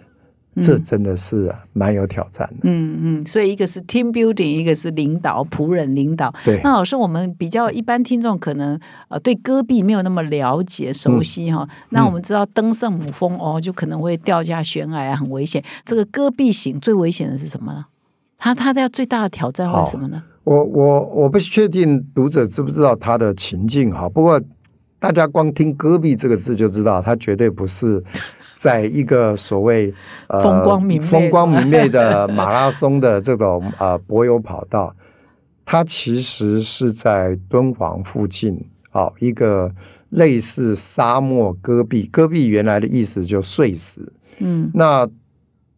Speaker 1: 这真的是啊蛮有挑战的。
Speaker 2: 嗯嗯，所以一个是 team building，一个是领导仆人领导。
Speaker 1: 对
Speaker 2: 那老师，我们比较一般听众可能呃对戈壁没有那么了解熟悉哈、那我们知道登圣母峰哦，就可能会掉下悬崖啊，很危险。这个戈壁型最危险的是什么呢？它它的最大的挑战会是什么呢？
Speaker 1: 我我我不确定读者知不知道他的情境哈，不过大家光听“戈壁”这个字就知道，它绝对不是在一个所谓呃
Speaker 2: 风光明媚
Speaker 1: 风光明媚的马拉松的这种 呃柏油跑道，它其实是在敦煌附近啊、一个类似沙漠戈壁。戈壁原来的意思就碎石，
Speaker 2: 嗯。
Speaker 1: 那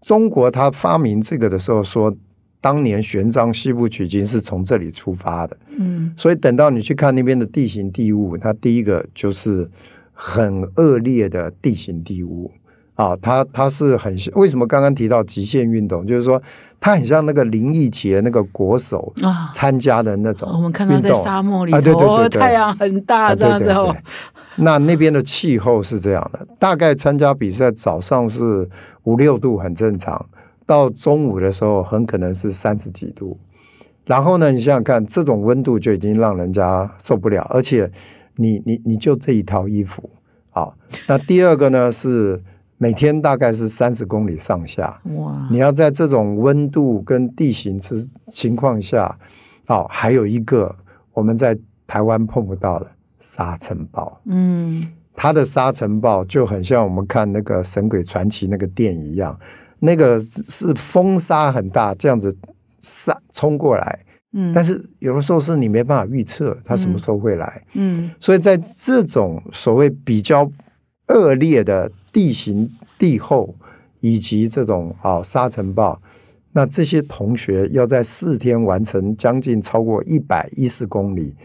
Speaker 1: 中国他发明这个的时候说，当年玄奘西部取经是从这里出发的，
Speaker 2: 嗯。
Speaker 1: 所以等到你去看那边的地形地物，它第一个就是很恶劣的地形地物啊，它它是很为什么刚刚提到极限运动，就是说它很像那个林奕杰那个国手
Speaker 2: 啊。
Speaker 1: 参加的那种
Speaker 2: 我们看到在沙漠里头，
Speaker 1: 啊对对对对
Speaker 2: 太阳很大，
Speaker 1: 啊
Speaker 2: 这样子哦
Speaker 1: 对对对。那那边的气候是这样的，大概参加比赛早上是五六度很正常，到中午的时候很可能是三十几度。然后呢，你想想看，这种温度就已经让人家受不了，而且你你你就这一套衣服啊。那第二个呢是每天大概是三十公里上下，
Speaker 2: 哇，
Speaker 1: 你要在这种温度跟地形之情况下，哦，还有一个我们在台湾碰不到的沙尘暴。
Speaker 2: 嗯。
Speaker 1: 它的沙尘暴就很像我们看那个《神鬼传奇》那个电影一样，那个是风沙很大，这样子沙冲过来，
Speaker 2: 嗯，
Speaker 1: 但是有的时候是你没办法预测它什么时候会来，
Speaker 2: 嗯。
Speaker 1: 所以在这种所谓比较恶劣的地形地厚以及这种啊、沙尘暴，那这些同学要在四天完成将近超过一百一十公里，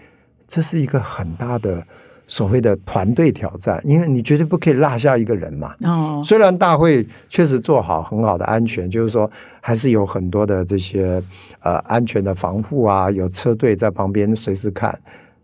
Speaker 1: 这是一个很大的所谓的团队挑战，因为你绝对不可以落下一个人嘛。
Speaker 2: 哦，
Speaker 1: 虽然大会确实做好很好的安全，就是说还是有很多的这些呃安全的防护啊，有车队在旁边随时看，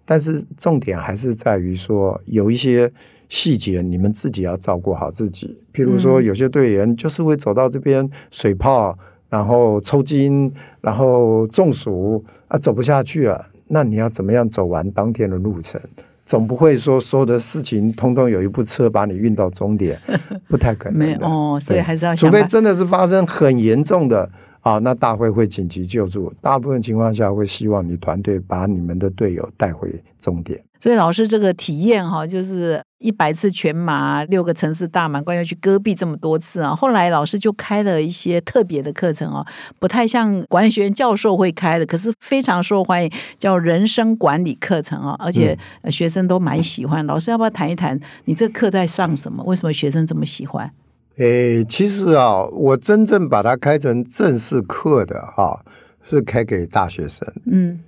Speaker 1: 但是重点还是在于说有一些细节你们自己要照顾好自己，譬如说
Speaker 2: 嗯
Speaker 1: 有些队员就是会走到这边水泡，然后抽筋，然后中暑啊走不下去了，那你要怎么样走完当天的路程？总不会说所有的事情通通有一部车把你运到终点，不太可能。
Speaker 2: 没有哦，所以还是要
Speaker 1: 除非真的是发生很严重的啊，那大会会紧急救助。大部分情况下会希望你团队把你们的队友带回终点。
Speaker 2: 所以老师这个体验哈，就是一百次全马，六个城市大满贯，要去戈壁这么多次啊。后来老师就开了一些特别的课程哦，不太像管理学院教授会开的，可是非常受欢迎，叫人生管理课程哦，而且呃学生都蛮喜欢。老师要不要谈一谈你这课在上什么？为什么学生这么喜欢？
Speaker 1: 诶，其实啊，我真正把它开成正式课的哈、是开给大学生。
Speaker 2: 嗯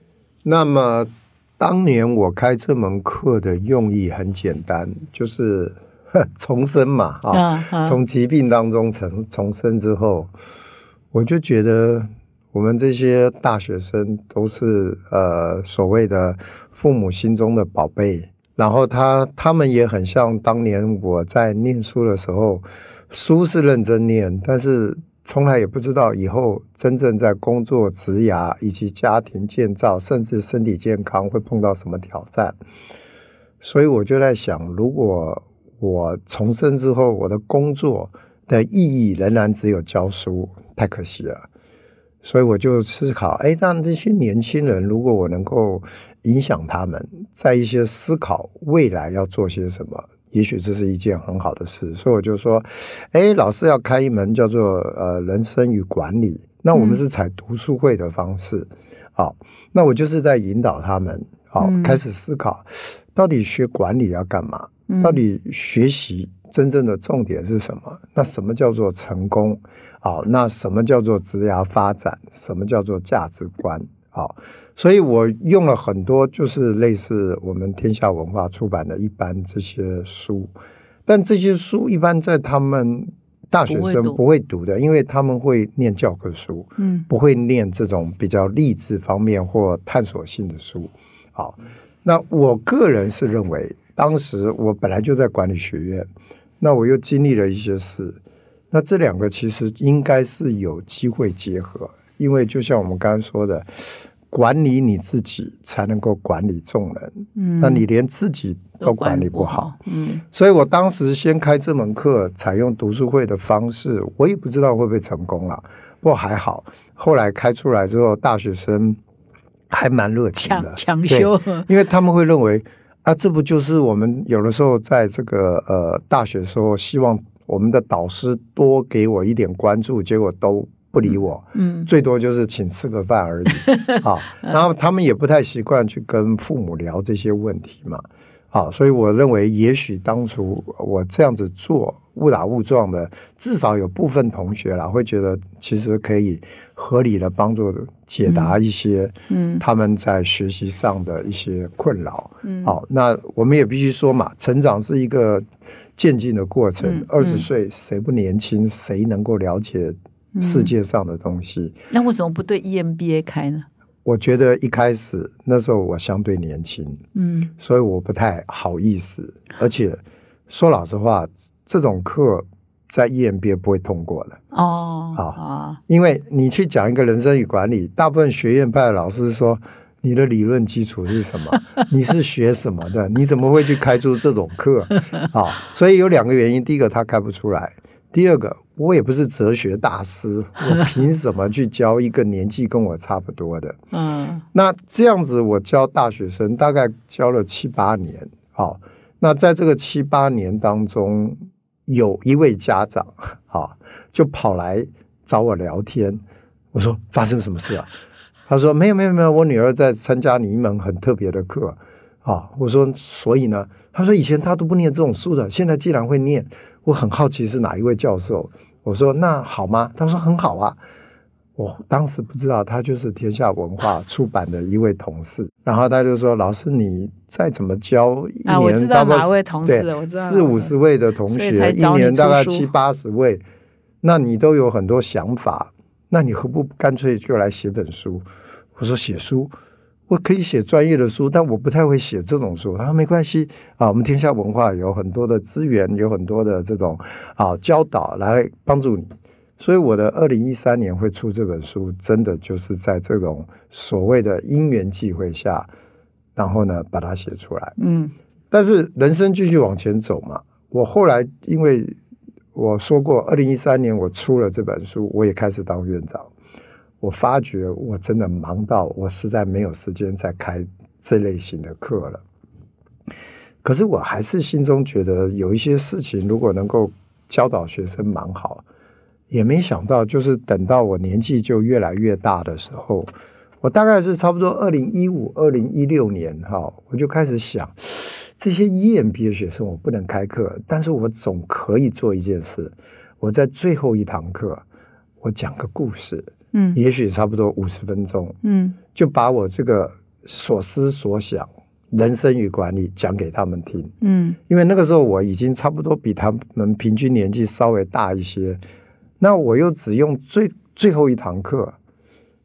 Speaker 1: 那么当年我开这门课的用意很简单，就是呵 重生嘛，啊，
Speaker 2: 啊啊
Speaker 1: 从疾病当中重重生之后，我就觉得我们这些大学生都是呃所谓的父母心中的宝贝，然后他他们也很像当年我在念书的时候，书是认真念，但是从来也不知道以后真正在工作、职涯以及家庭建造，甚至身体健康会碰到什么挑战。所以我就在想，如果我重生之后，我的工作的意义仍然只有教书，太可惜了。所以我就思考，哎，让这些年轻人，如果我能够影响他们，在一些思考未来要做些什么，也许这是一件很好的事。所以我就说，哎，老师要开一门叫做呃人生与管理，那我们是采读书会的方式，好、那我就是在引导他们，啊、
Speaker 2: 嗯
Speaker 1: 开始思考，到底学管理要干嘛？
Speaker 2: 嗯
Speaker 1: 到底学习真正的重点是什么？那什么叫做成功？好，那什么叫做职涯发展？什么叫做价值观？好，所以我用了很多就是类似我们天下文化出版的一般这些书，但这些书一般在他们大学生不会读的，因为他们会念教科书，
Speaker 2: 嗯
Speaker 1: 不会念这种比较励志方面或探索性的书。好，那我个人是认为，当时我本来就在管理学院，那我又经历了一些事，那这两个其实应该是有机会结合，因为就像我们刚刚说的，管理你自己才能够管理众人。
Speaker 2: 嗯。
Speaker 1: 那你连自己都管理不好，，
Speaker 2: 嗯。
Speaker 1: 所以我当时先开这门课，采用读书会的方式，我也不知道会不会成功了。不过还好，后来开出来之后，大学生还蛮热情的。
Speaker 2: 强，强修，
Speaker 1: 因为他们会认为啊，这不就是我们有的时候在这个呃大学的时候，希望我们的导师多给我一点关注，结果都不理我，
Speaker 2: 嗯
Speaker 1: 最多就是请吃个饭而已 啊。然后他们也不太习惯去跟父母聊这些问题嘛，啊，所以我认为也许当初我这样子做误打误撞的，至少有部分同学啦会觉得其实可以合理的帮助解答一些
Speaker 2: 嗯
Speaker 1: 他们在学习上的一些困扰。
Speaker 2: 嗯
Speaker 1: 好，那我们也必须说嘛，成长是一个渐进的过程
Speaker 2: 嗯。
Speaker 1: 二十、
Speaker 2: 嗯
Speaker 1: 岁谁不年轻，谁能够了解世界上的东西？
Speaker 2: 那为什么不对 E EMBA 开呢？
Speaker 1: 我觉得一开始那时候我相对年轻，
Speaker 2: 嗯
Speaker 1: 所以我不太好意思，而且说老实话，这种课在 EMBA 不会通过的。
Speaker 2: 哦
Speaker 1: 好
Speaker 2: 啊
Speaker 1: 因为你去讲一个人生与管理，大部分学院派的老师说你的理论基础是什么？你是学什么的？你怎么会去开出这种课？啊，所以有两个原因，第一个他开不出来，第二个我也不是哲学大师，我凭什么去教一个年纪跟我差不多的？
Speaker 2: 嗯
Speaker 1: 那这样子，我教大学生大概教了七八年，好，那在这个七八年当中，有一位家长啊，就跑来找我聊天。我说发生什么事啊？他说没有没有没有，我女儿在参加你一门很特别的课啊。我说所以呢？他说以前他都不念这种书的，现在既然会念，我很好奇是哪一位教授。我说那好吗？他说很好啊。我当时不知道他就是天下文化出版的一位同事，然后他就说：“老师，你再怎么教一
Speaker 2: 啊我知道
Speaker 1: 年差不多
Speaker 2: 哪位同事
Speaker 1: 四五十位的同学，一年大概七八十位，那你都有很多想法，那你何不干脆就来写本书？”我说：“写书，我可以写专业的书，但我不太会写这种书。”他说：“没关系啊，我们天下文化有很多的资源，有很多的这种啊教导来帮助你。”所以我的二零一三年会出这本书，真的就是在这种所谓的因缘际会下，然后呢把它写出来。
Speaker 2: 嗯
Speaker 1: 但是人生继续往前走嘛，我后来因为我说过，二零一三年我出了这本书，我也开始当院长。我发觉我真的忙到我实在没有时间再开这类型的课了。可是我还是心中觉得有一些事情，如果能够教导学生蛮好。也没想到，就是等到我年纪就越来越大的时候，我大概是差不多二零一五、二零一六年哈，我就开始想，这些 EMBA 学生我不能开课，但是我总可以做一件事，我在最后一堂课，我讲个故事，
Speaker 2: 嗯。
Speaker 1: 也许差不多五十分钟，
Speaker 2: 嗯。
Speaker 1: 就把我这个所思所想、人生与管理讲给他们听。
Speaker 2: 嗯。
Speaker 1: 因为那个时候我已经差不多比他们平均年纪稍微大一些，那我又只用最最后一堂课，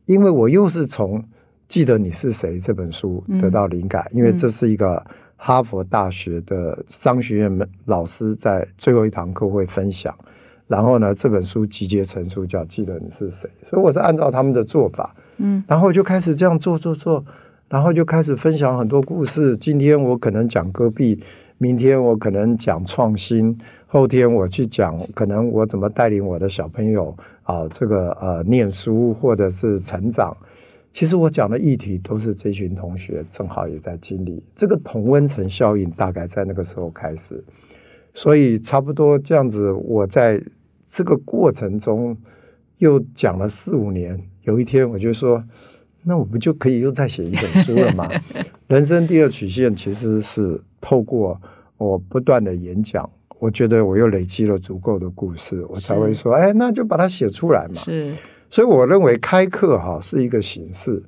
Speaker 1: 因为我又是从《记得你是谁》这本书得到灵感，因为这是一个哈佛大学的商学院老师在最后一堂课会分享，然后呢，这本书集结成书叫《记得你是谁》，所以我是按照他们的做法，
Speaker 2: 嗯
Speaker 1: 然后我就开始这样做做做，然后就开始分享很多故事。今天我可能讲戈壁，明天我可能讲创新，后天我去讲可能我怎么带领我的小朋友啊，这个呃念书或者是成长。其实我讲的议题都是这群同学正好也在经历，这个同温层效应大概在那个时候开始，所以差不多这样子，我在这个过程中又讲了四五年。有一天我就说，那我不就可以又再写一本书了吗？人生第二曲线其实是透过我不断的演讲，我觉得我又累积了足够的故事，我才会说，哎，那就把它写出来嘛。
Speaker 2: 是
Speaker 1: 所以我认为开课哈是一个形式，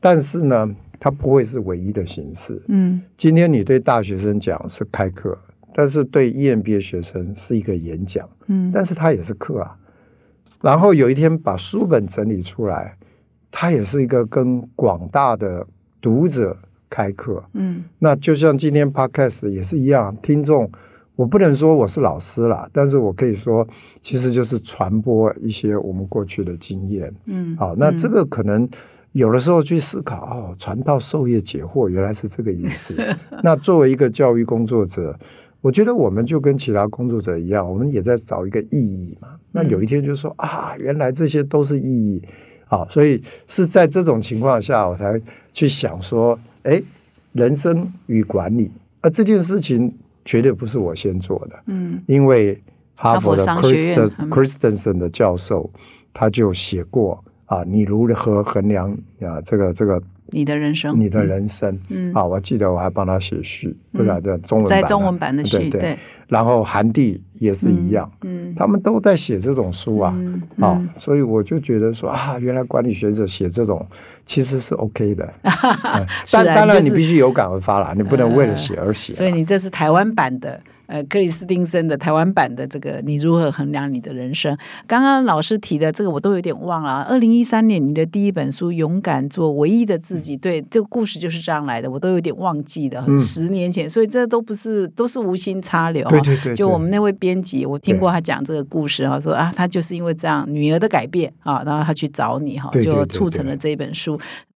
Speaker 1: 但是呢，它不会是唯一的形式。
Speaker 2: 嗯
Speaker 1: 今天你对大学生讲是开课，但是对 EMBA 学生是一个演讲，
Speaker 2: 嗯
Speaker 1: 但是他也是课啊。然后有一天把书本整理出来，他也是一个跟广大的读者开课。
Speaker 2: 嗯
Speaker 1: 那就像今天 Podcast 也是一样，听众我不能说我是老师啦，但是我可以说，其实就是传播一些我们过去的经验。
Speaker 2: 嗯，
Speaker 1: 好，那这个可能有的时候去思考，哦，传道授业解惑，原来是这个意思。那作为一个教育工作者，我觉得我们就跟其他工作者一样，我们也在找一个意义嘛。那有一天就说啊，原来这些都是意义。啊，所以是在这种情况下，我才去想说，哎，人生与管理，而这件事情。绝对不是我先做的，
Speaker 2: 嗯，
Speaker 1: 因为哈佛的 Christensen 的教授他就写过啊，你如何衡量啊这个这个
Speaker 2: 你的人生，
Speaker 1: 你的人生，
Speaker 2: 嗯。
Speaker 1: 啊，我记得我还帮他写序，不是这中文
Speaker 2: 在中文版的序，
Speaker 1: 对然后韩帝也是一样，
Speaker 2: 嗯
Speaker 1: 他们都在写这种书啊，
Speaker 2: 嗯
Speaker 1: 啊
Speaker 2: 嗯，
Speaker 1: 所以我就觉得说啊，原来管理学者写这种其实是 OK 的，但当然你必须有感而发啦，你不能为了写而写啊，
Speaker 2: 所以你这是台湾版的。呃，克里斯汀森的台湾版的这个，你如何衡量你的人生？刚刚老师提的这个，我都有点忘了。二零一三年你的第一本书《勇敢做唯一的自己》，对，这个故事就是这样来的，我都有点忘记了，
Speaker 1: 嗯
Speaker 2: 十年前，所以这都不是都是无心插柳。
Speaker 1: 对对对，对
Speaker 2: 就我们那位编辑，我听过他讲这个故事啊，说啊，他就是因为这样女儿的改变啊，然后他去找你哈，就促成了这本书。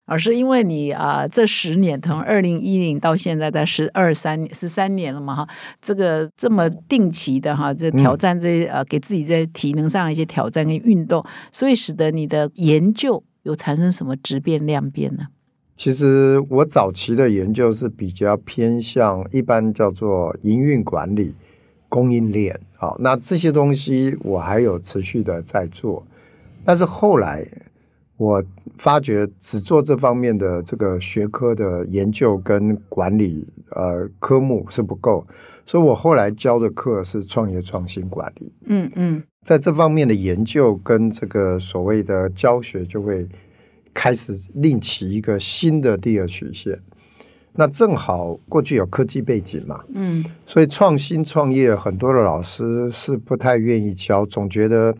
Speaker 2: 而是因为你啊、这十年从二零一零到现在，在十二三十三年了嘛哈，这个这么定期的哈，这挑战这些、呃，给自己在体能上一些挑战跟运动，所以使得你的研究有产生什么质变量变呢？
Speaker 1: 其实我早期的研究是比较偏向一般叫做营运管理、供应链，好，那这些东西我还有持续的在做，但是后来我发觉只做这方面的这个学科的研究跟管理呃科目是不够，所以我后来教的课是创业创新管理，
Speaker 2: 嗯嗯
Speaker 1: 在这方面的研究跟这个所谓的教学就会开始另起一个新的第二曲线。那正好过去有科技背景嘛，
Speaker 2: 嗯
Speaker 1: 所以创新创业很多的老师是不太愿意教，总觉得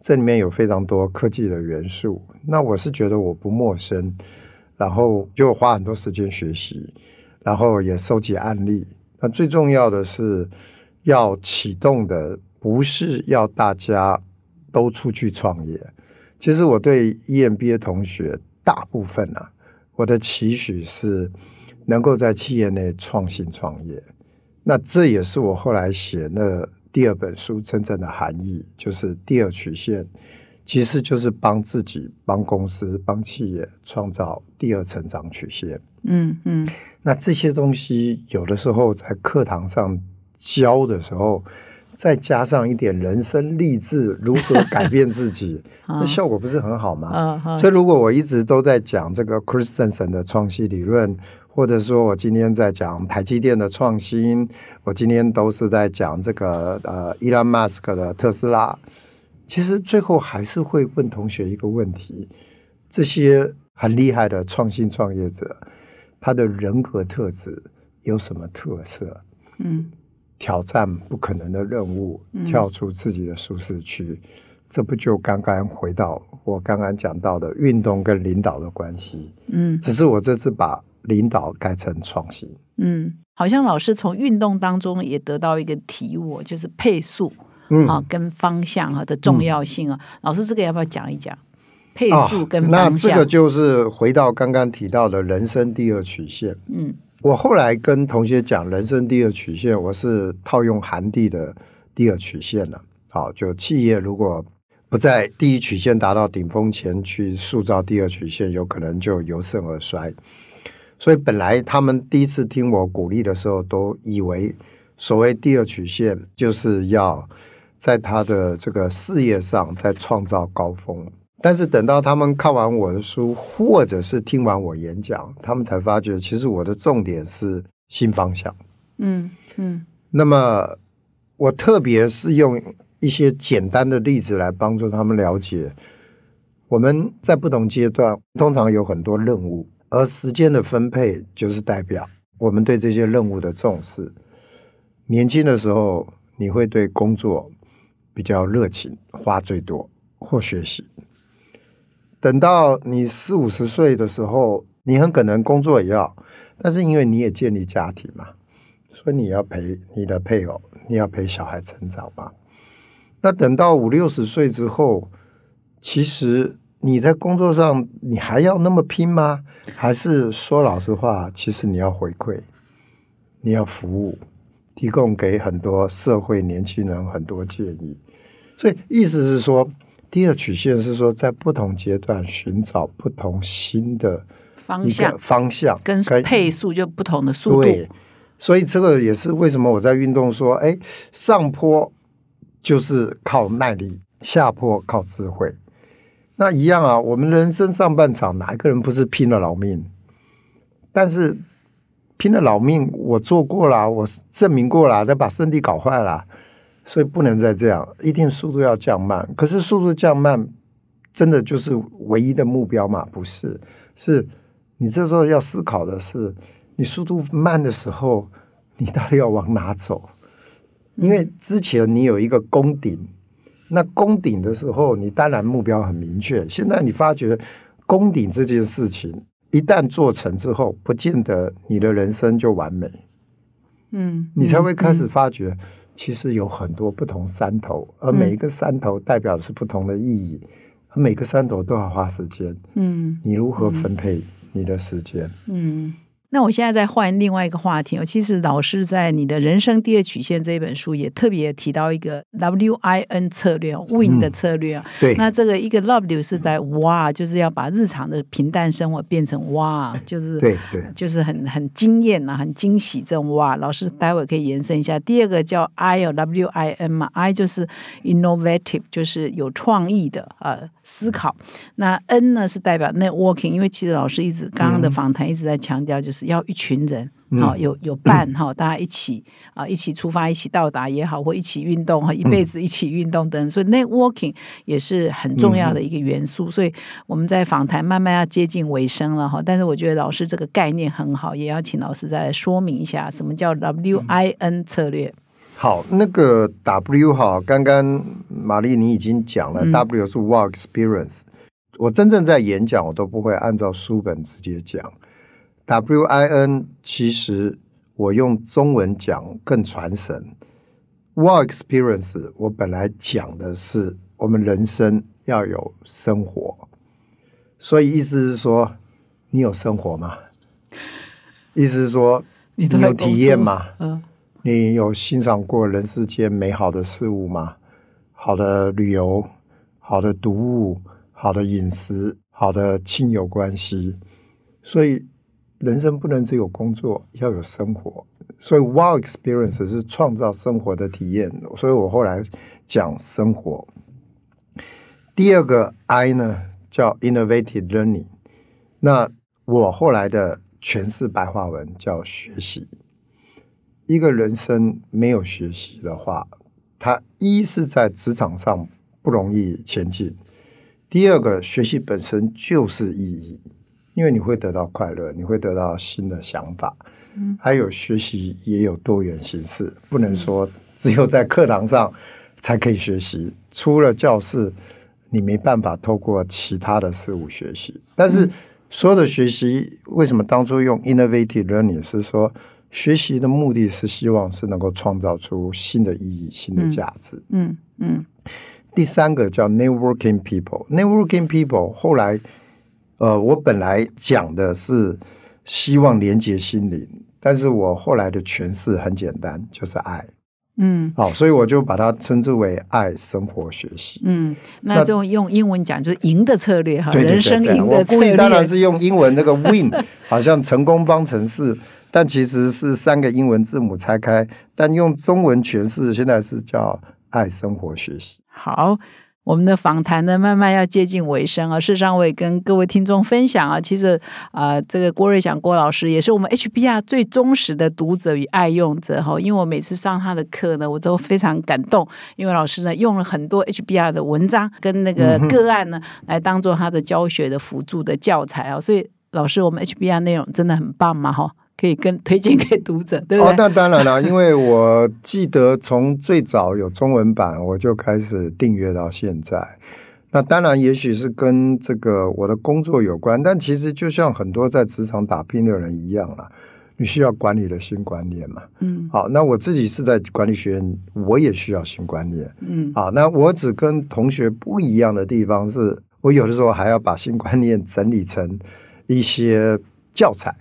Speaker 1: 这里面有非常多科技的元素。那我是觉得我不陌生，然后就花很多时间学习，然后也收集案例。那最重要的是要启动的，不是要大家都出去创业。其实我对 EMBA 同学大部分啊，我的期许是能够在企业内创新创业。那这也是我后来写那第二本书真正的含义，就是第二曲线，其实就是帮自己、帮公司、帮企业创造第二成长曲线。
Speaker 2: 嗯嗯
Speaker 1: 那这些东西有的时候在课堂上教的时候，再加上一点人生励志，如何改变自己，那效果不是很好吗？所以，如果我一直都在讲这个 Christensen 的创新理论，或者说我今天在讲台积电的创新，我今天都是在讲这个呃，Elon Musk 的特斯拉，其实最后还是会问同学一个问题：这些很厉害的创新创业者，他的人格特质有什么特色？
Speaker 2: 嗯
Speaker 1: 挑战不可能的任务，
Speaker 2: 嗯
Speaker 1: 跳出自己的舒适区，这不就刚刚回到我刚刚讲到的运动跟领导的关系？
Speaker 2: 嗯
Speaker 1: 只是我这次把领导改成创新。
Speaker 2: 嗯，好像老师从运动当中也得到一个体悟，就是配速
Speaker 1: 嗯
Speaker 2: 啊跟方向啊的重要性啊。老师这个要不要讲一讲？配
Speaker 1: 啊
Speaker 2: 速跟
Speaker 1: 那
Speaker 2: 方向，
Speaker 1: 这个就是回到刚刚提到的人生第二曲线。
Speaker 2: 嗯
Speaker 1: 我后来跟同学讲人生第二曲线，我是套用韩帝的第二曲线了。好，就企业如果不在第一曲线达到顶峰前去塑造第二曲线，有可能就由盛而衰。所以本来他们第一次听我鼓励的时候，都以为所谓第二曲线就是要在他的这个事业上在创造高峰。但是等到他们看完我的书，或者是听完我演讲，他们才发觉，其实我的重点是新方向。
Speaker 2: 嗯嗯
Speaker 1: 那么，我特别是用一些简单的例子来帮助他们了解，我们在不同阶段通常有很多任务，而时间的分配就是代表我们对这些任务的重视。年轻的时候，你会对工作比较热情，花最多或学习。等到你四五十岁的时候，你很可能工作也要，但是因为你也建立家庭嘛，所以你要陪你的配偶，你要陪小孩成长嘛。那等到五六十岁之后，其实你在工作上你还要那么拼吗？还是说老实话，其实你要回馈，你要服务，提供给很多社会年轻人很多建议。所以意思是说，第二曲线是说，在不同阶段寻找不同新的
Speaker 2: 方向
Speaker 1: 方向
Speaker 2: 跟配速就不同的速度，
Speaker 1: 对，所以这个也是为什么我在运动说，哎，上坡就是靠耐力，下坡靠智慧。那一样啊，我们人生上半场哪一个人不是拼了老命？但是拼了老命，我做过了，我证明过了，再把身体搞坏了，所以不能再这样，一定速度要降慢。可是速度降慢，真的就是唯一的目标吗？不是，是你这时候要思考的是，你速度慢的时候，你到底要往哪走？因为之前你有一个攻顶，那攻顶的时候，你当然目标很明确。现在你发觉攻顶这件事情一旦做成之后，不见得你的人生就完美，
Speaker 2: 嗯，
Speaker 1: 你才会开
Speaker 2: 嗯
Speaker 1: 始发觉，其实有很多不同山头，而每一个山头代表的是不同的意义，而每个山头都要花时间。
Speaker 2: 嗯
Speaker 1: 你如何分配你的时间？
Speaker 2: 嗯。那我现在再换另外一个话题哦。其实老师在你的人生第二曲线这一本书也特别提到一个 W I N 策略哦，Win 的策略啊。
Speaker 1: 对，
Speaker 2: 那这个一个 W 是在哇，就是要把日常的平淡生活变成哇，就是
Speaker 1: 对对
Speaker 2: 就是很很惊艳啊，很惊喜这种哇。老师待会可以延伸一下。第二个叫 I 哦，W I N 嘛，I 就是 innovative，就是有创意的呃思考。那 N 呢是代表 networking，因为其实老师一直刚刚的访谈一直在强调，就是要一群人。好、有有伴哈、大家一起啊、一起出发，一起到达也好，或一起运动哈，一辈子一起运动等等。所以 networking 也是很重要的一个元素。所以我们在访谈慢慢要接近尾声了哈，但是我觉得老师这个概念很好，也要请老师再来说明一下什么叫 WIN 策略。
Speaker 1: 好，那个 W 哈，刚刚玛丽你已经讲了、
Speaker 2: 嗯
Speaker 1: w 是 Work Experience。我真正在演讲，我都不会按照书本直接讲。W I N 其实我用中文讲更传神。Work Experience 我本来讲的是我们人生要有生活，所以意思是说，你有生活吗？意思是说，
Speaker 2: 你
Speaker 1: 有体验吗？
Speaker 2: 嗯
Speaker 1: 你有欣赏过人世间美好的事物吗？好的旅游，好的读物，好的饮食，好的亲友关系。所以人生不能只有工作，要有生活。所以 Wow Experience 是创造生活的体验。所以我后来讲生活。第二个 I 呢叫 Innovative Learning，那我后来的诠释白话文叫学习。一个人生没有学习的话，他一是在职场上不容易前进，第二个学习本身就是意义，因为你会得到快乐，你会得到新的想法。还有学习也有多元形式，不能说只有在课堂上才可以学习，出了教室你没办法透过其他的事物学习。但是所有的学习，为什么当初用 innovative learning 是说？学习的目的是希望是能够创造出新的意义、新的价值。
Speaker 2: 嗯嗯
Speaker 1: 第三个叫 networking people，networking people 后来，呃，我本来讲的是希望连接心灵，但是我后来的诠释很简单，就是爱。
Speaker 2: 嗯
Speaker 1: 好，所以我就把它称之为爱生活学习。
Speaker 2: 嗯，那
Speaker 1: 那
Speaker 2: 就用英文讲就是赢的策略哈，
Speaker 1: 对对
Speaker 2: 人生赢的策
Speaker 1: 我故意当然。是用英文那个 win，好像成功方程式，但其实是三个英文字母拆开，但用中文诠释，现在是叫爱生活学习。
Speaker 2: 好，我们的访谈呢，慢慢要接近尾声啊。事实上，我也跟各位听众分享啊，其实啊、呃这个郭瑞祥郭老师也是我们 HBR 最忠实的读者与爱用者哈。因为我每次上他的课呢，我都非常感动，因为老师呢用了很多 HBR 的文章跟那个个案呢，来当做他的教学的辅助的教材啊。所以老师，我们 HBR 内容真的很棒嘛哈。可以跟推荐给读者，对不对哦？，
Speaker 1: 那当然了，因为我记得从最早有中文版，我就开始订阅到现在。那当然，也许是跟这个我的工作有关，但其实就像很多在职场打拼的人一样啦，你需要管理的新观念嘛。
Speaker 2: 嗯
Speaker 1: 好，那我自己是在管理学院，我也需要新观念。
Speaker 2: 嗯
Speaker 1: 好，那我只跟同学不一样的地方是，我有的时候还要把新观念整理成一些教材，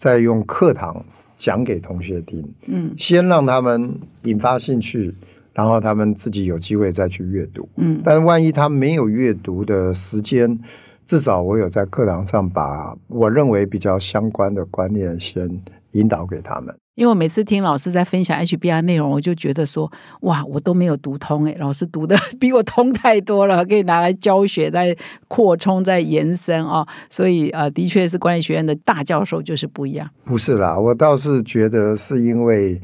Speaker 1: 再用课堂讲给同学听，
Speaker 2: 嗯
Speaker 1: 先让他们引发兴趣，然后他们自己有机会再去阅读。
Speaker 2: 嗯
Speaker 1: 但是万一他没有阅读的时间，至少我有在课堂上把我认为比较相关的观念先引导给他们。
Speaker 2: 因为我每次听老师在分享 HBR 内容，我就觉得说，哇，我都没有读通诶，老师读的 比我通太多了，可以拿来教学，再扩充、再延伸哦。所以呃，的确是管理学院的大教授就是不一样。
Speaker 1: 不是啦，我倒是觉得是因为，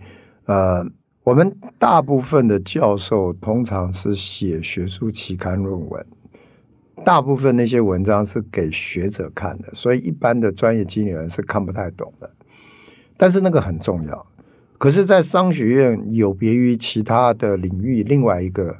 Speaker 1: 呃，我们大部分的教授通常是写学术期刊论文，大部分那些文章是给学者看的，所以一般的专业经理人是看不太懂的。但是那个很重要。可是，在商学院有别于其他的领域，另外一个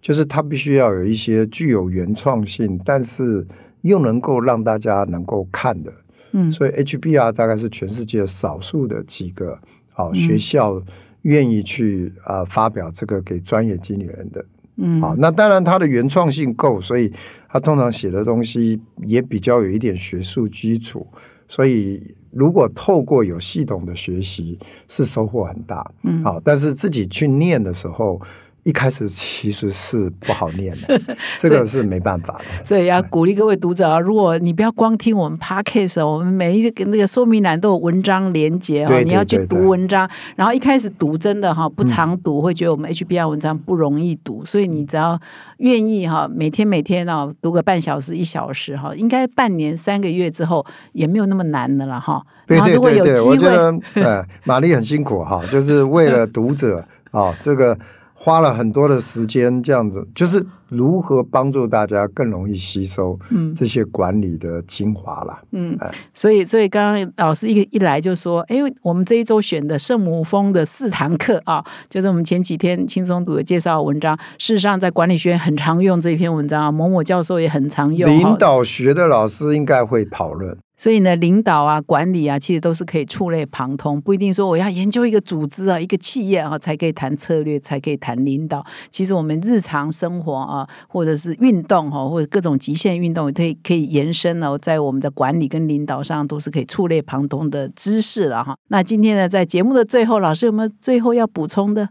Speaker 1: 就是它必须要有一些具有原创性，但是又能够让大家能够看的。
Speaker 2: 嗯
Speaker 1: 所以 HBR 大概是全世界少数的几个好、学校愿意去啊、发表这个给专业经理人的。
Speaker 2: 嗯
Speaker 1: 好，那当然它的原创性够，所以他通常写的东西也比较有一点学术基础，所以如果透过有系统的学习，是收获很大。
Speaker 2: 嗯
Speaker 1: 好，但是自己去念的时候，一开始其实是不好念的，这个是没办法的。
Speaker 2: 所以要鼓励各位读者啊，如果你不要光听我们 podcast，我们每一个那个说明栏都有文章连接哈，
Speaker 1: 对对
Speaker 2: 你要去读文章。然后一开始读真的哈不常读，会觉得我们 HBR 文章不容易读，所以你只要愿意哈，每天每天啊读个半小时一小时哈，应该半年三个月之后也没有那么难的了哈。
Speaker 1: 对
Speaker 2: 然后如果
Speaker 1: 对对对，
Speaker 2: 有机会，
Speaker 1: 我觉得，呃，玛丽很辛苦哈，就是为了读者啊、这个花了很多的时间，这样子，就是如何帮助大家更容易吸收
Speaker 2: 嗯
Speaker 1: 这些管理的精华啦。
Speaker 2: 嗯
Speaker 1: 哎，
Speaker 2: 所以，所以刚刚老师一个一来就说，哎，我们这一周选的圣母峰的四堂课啊，就是我们前几天轻松读的介绍的文章，事实上在管理学院很常用这篇文章啊，某某教授也很常用。
Speaker 1: 领
Speaker 2: 哈
Speaker 1: 导学的老师应该会讨论。
Speaker 2: 所以呢，领导啊、管理啊，其实都是可以触类旁通，不一定说我要研究一个组织啊、一个企业啊，才可以谈策略，才可以谈领导。其实我们日常生活啊，或者是运动哈，或者各种极限运动，可以可以延伸哦，在我们的管理跟领导上，都是可以触类旁通的知识了哈。那今天呢，在节目的最后，老师有没有最后要补充的？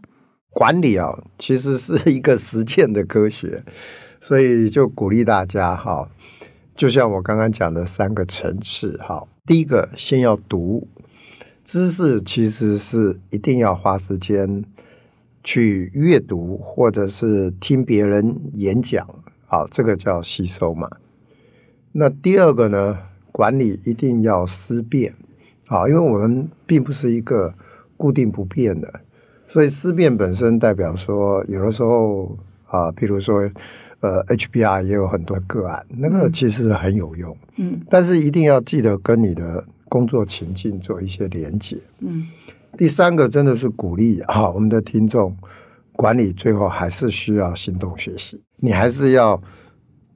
Speaker 1: 管理啊，其实是一个实践的科学，所以就鼓励大家哈，就像我刚刚讲的三个层次哈。第一个，先要读知识，其实是一定要花时间去阅读，或者是听别人演讲，好，这个叫吸收嘛。那第二个呢，管理一定要思辨，好，因为我们并不是一个固定不变的。所以思辨本身代表说，有的时候啊，比如说，呃，HBR 也有很多个案，那个其实很有用，
Speaker 2: 嗯
Speaker 1: 但是一定要记得跟你的工作情境做一些连接。
Speaker 2: 嗯
Speaker 1: 第三个真的是鼓励啊，我们的听众管理最后还是需要行动学习，你还是要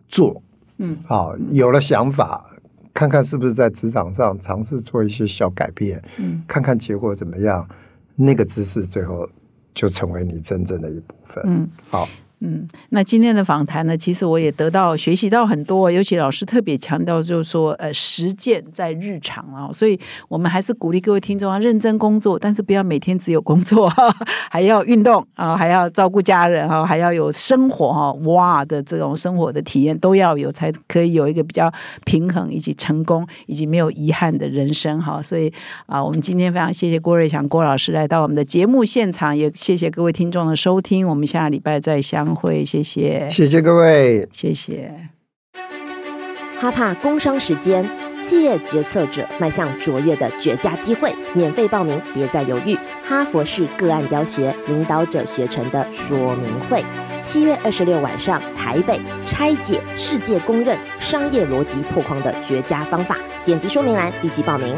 Speaker 1: 做，
Speaker 2: 嗯，
Speaker 1: 好，有了想法，看看是不是在职场上尝试做一些小改变，
Speaker 2: 嗯
Speaker 1: 看看结果怎么样，那个知识最后就成为你真正的一部分。
Speaker 2: 嗯。
Speaker 1: 好，
Speaker 2: 嗯，那今天的访谈呢，其实我也得到学习到很多，尤其老师特别强调，就是说，呃，实践在日常啊，所以我们还是鼓励各位听众啊，认真工作，但是不要每天只有工作，还要运动啊，还要照顾家人啊，还要有生活哈、哇的这种生活的体验都要有，才可以有一个比较平衡以及成功以及没有遗憾的人生哈。所以啊，我们今天非常谢谢郭瑞祥郭老师来到我们的节目现场，也谢谢各位听众的收听，我们下礼拜再相会，谢谢，
Speaker 1: 谢谢各位。
Speaker 2: 谢谢。
Speaker 3: 哈帕工商时间，企业决策者迈向卓越的绝佳机会，免费报名，别再犹豫。哈佛式个案教学领导者学程的说明会，七月二十六晚上，台北拆解世界公认商业逻辑破框的绝佳方法，点击说明栏立即报名。